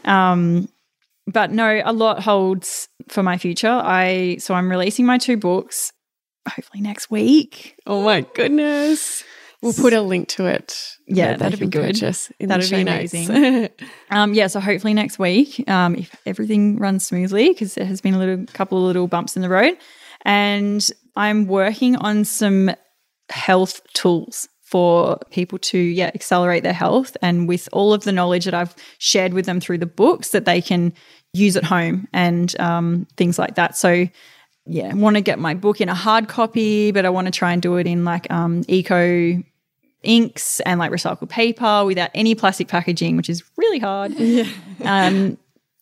Um, but no, a lot holds for my future. I so I'm releasing my two books hopefully next week. Oh my goodness. We'll put a link to it. Yeah, that'd be good. That'd be amazing. Um, yeah, so hopefully next week, um, if everything runs smoothly, because there has been a little couple of little bumps in the road, and I'm working on some health tools for people to yeah accelerate their health, and with all of the knowledge that I've shared with them through the books that they can use at home and um, things like that. So yeah, I want to get my book in a hard copy, but I want to try and do it in like um, eco inks and like recycled paper without any plastic packaging, which is really hard. Um,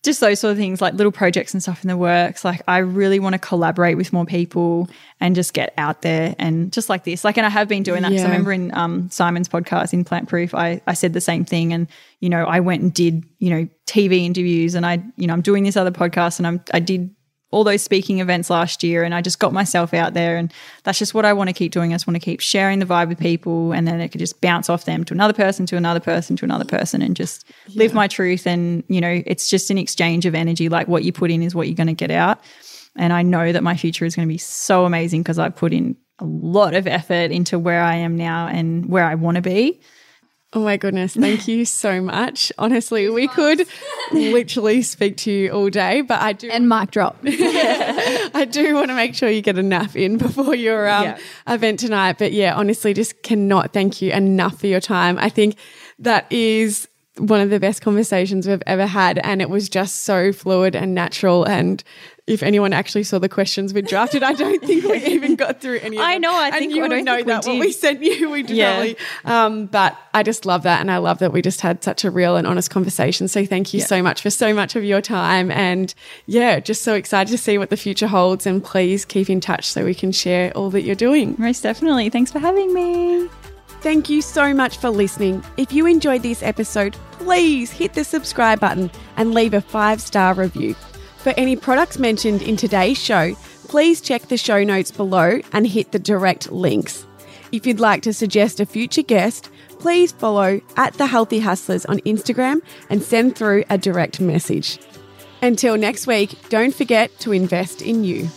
just those sort of things, like little projects and stuff in the works. Like I really want to collaborate with more people and just get out there and just like this. Like, and I have been doing that. 'cause I remember in um, Simon's podcast in Plant Proof, I, I said the same thing. And, you know, I went and did, you know, TV interviews and I, you know, I'm doing this other podcast and I'm, I did all those speaking events last year and I just got myself out there and that's just what I want to keep doing. I just want to keep sharing the vibe with people and then it could just bounce off them to another person, to another person, to another person and just live my truth and you know, it's just an exchange of energy like what you put in is what you're going to get out. And I know that my future is going to be so amazing because I put in a lot of effort into where I am now and where I want to be. Oh my goodness. Thank you so much. Honestly, we could literally speak to you all day, but I do And mic drop. I do want to make sure you get a nap in before your um, Yeah. event tonight. But yeah, honestly, just cannot thank you enough for your time. I think that is one of the best conversations we've ever had. And it was just so fluid and natural. And if anyone actually saw the questions we drafted, I don't think we even got through any of I them. know, I And think- you I would know that when did. we sent you, we Yeah. definitely. Um, but I just love that. And I love that we just had such a real and honest conversation. So thank you so much for so much of your time. And yeah, just so excited to see what the future holds. And please keep in touch so we can share all that you're doing. Most definitely. Thanks for having me. Thank you so much for listening. If you enjoyed this episode, please hit the subscribe button and leave a five star review. For any products mentioned in today's show, please check the show notes below and hit the direct links. If you'd like to suggest a future guest, please follow at the Healthy Hustlers on Instagram and send through a direct message. Until next week, don't forget to invest in you.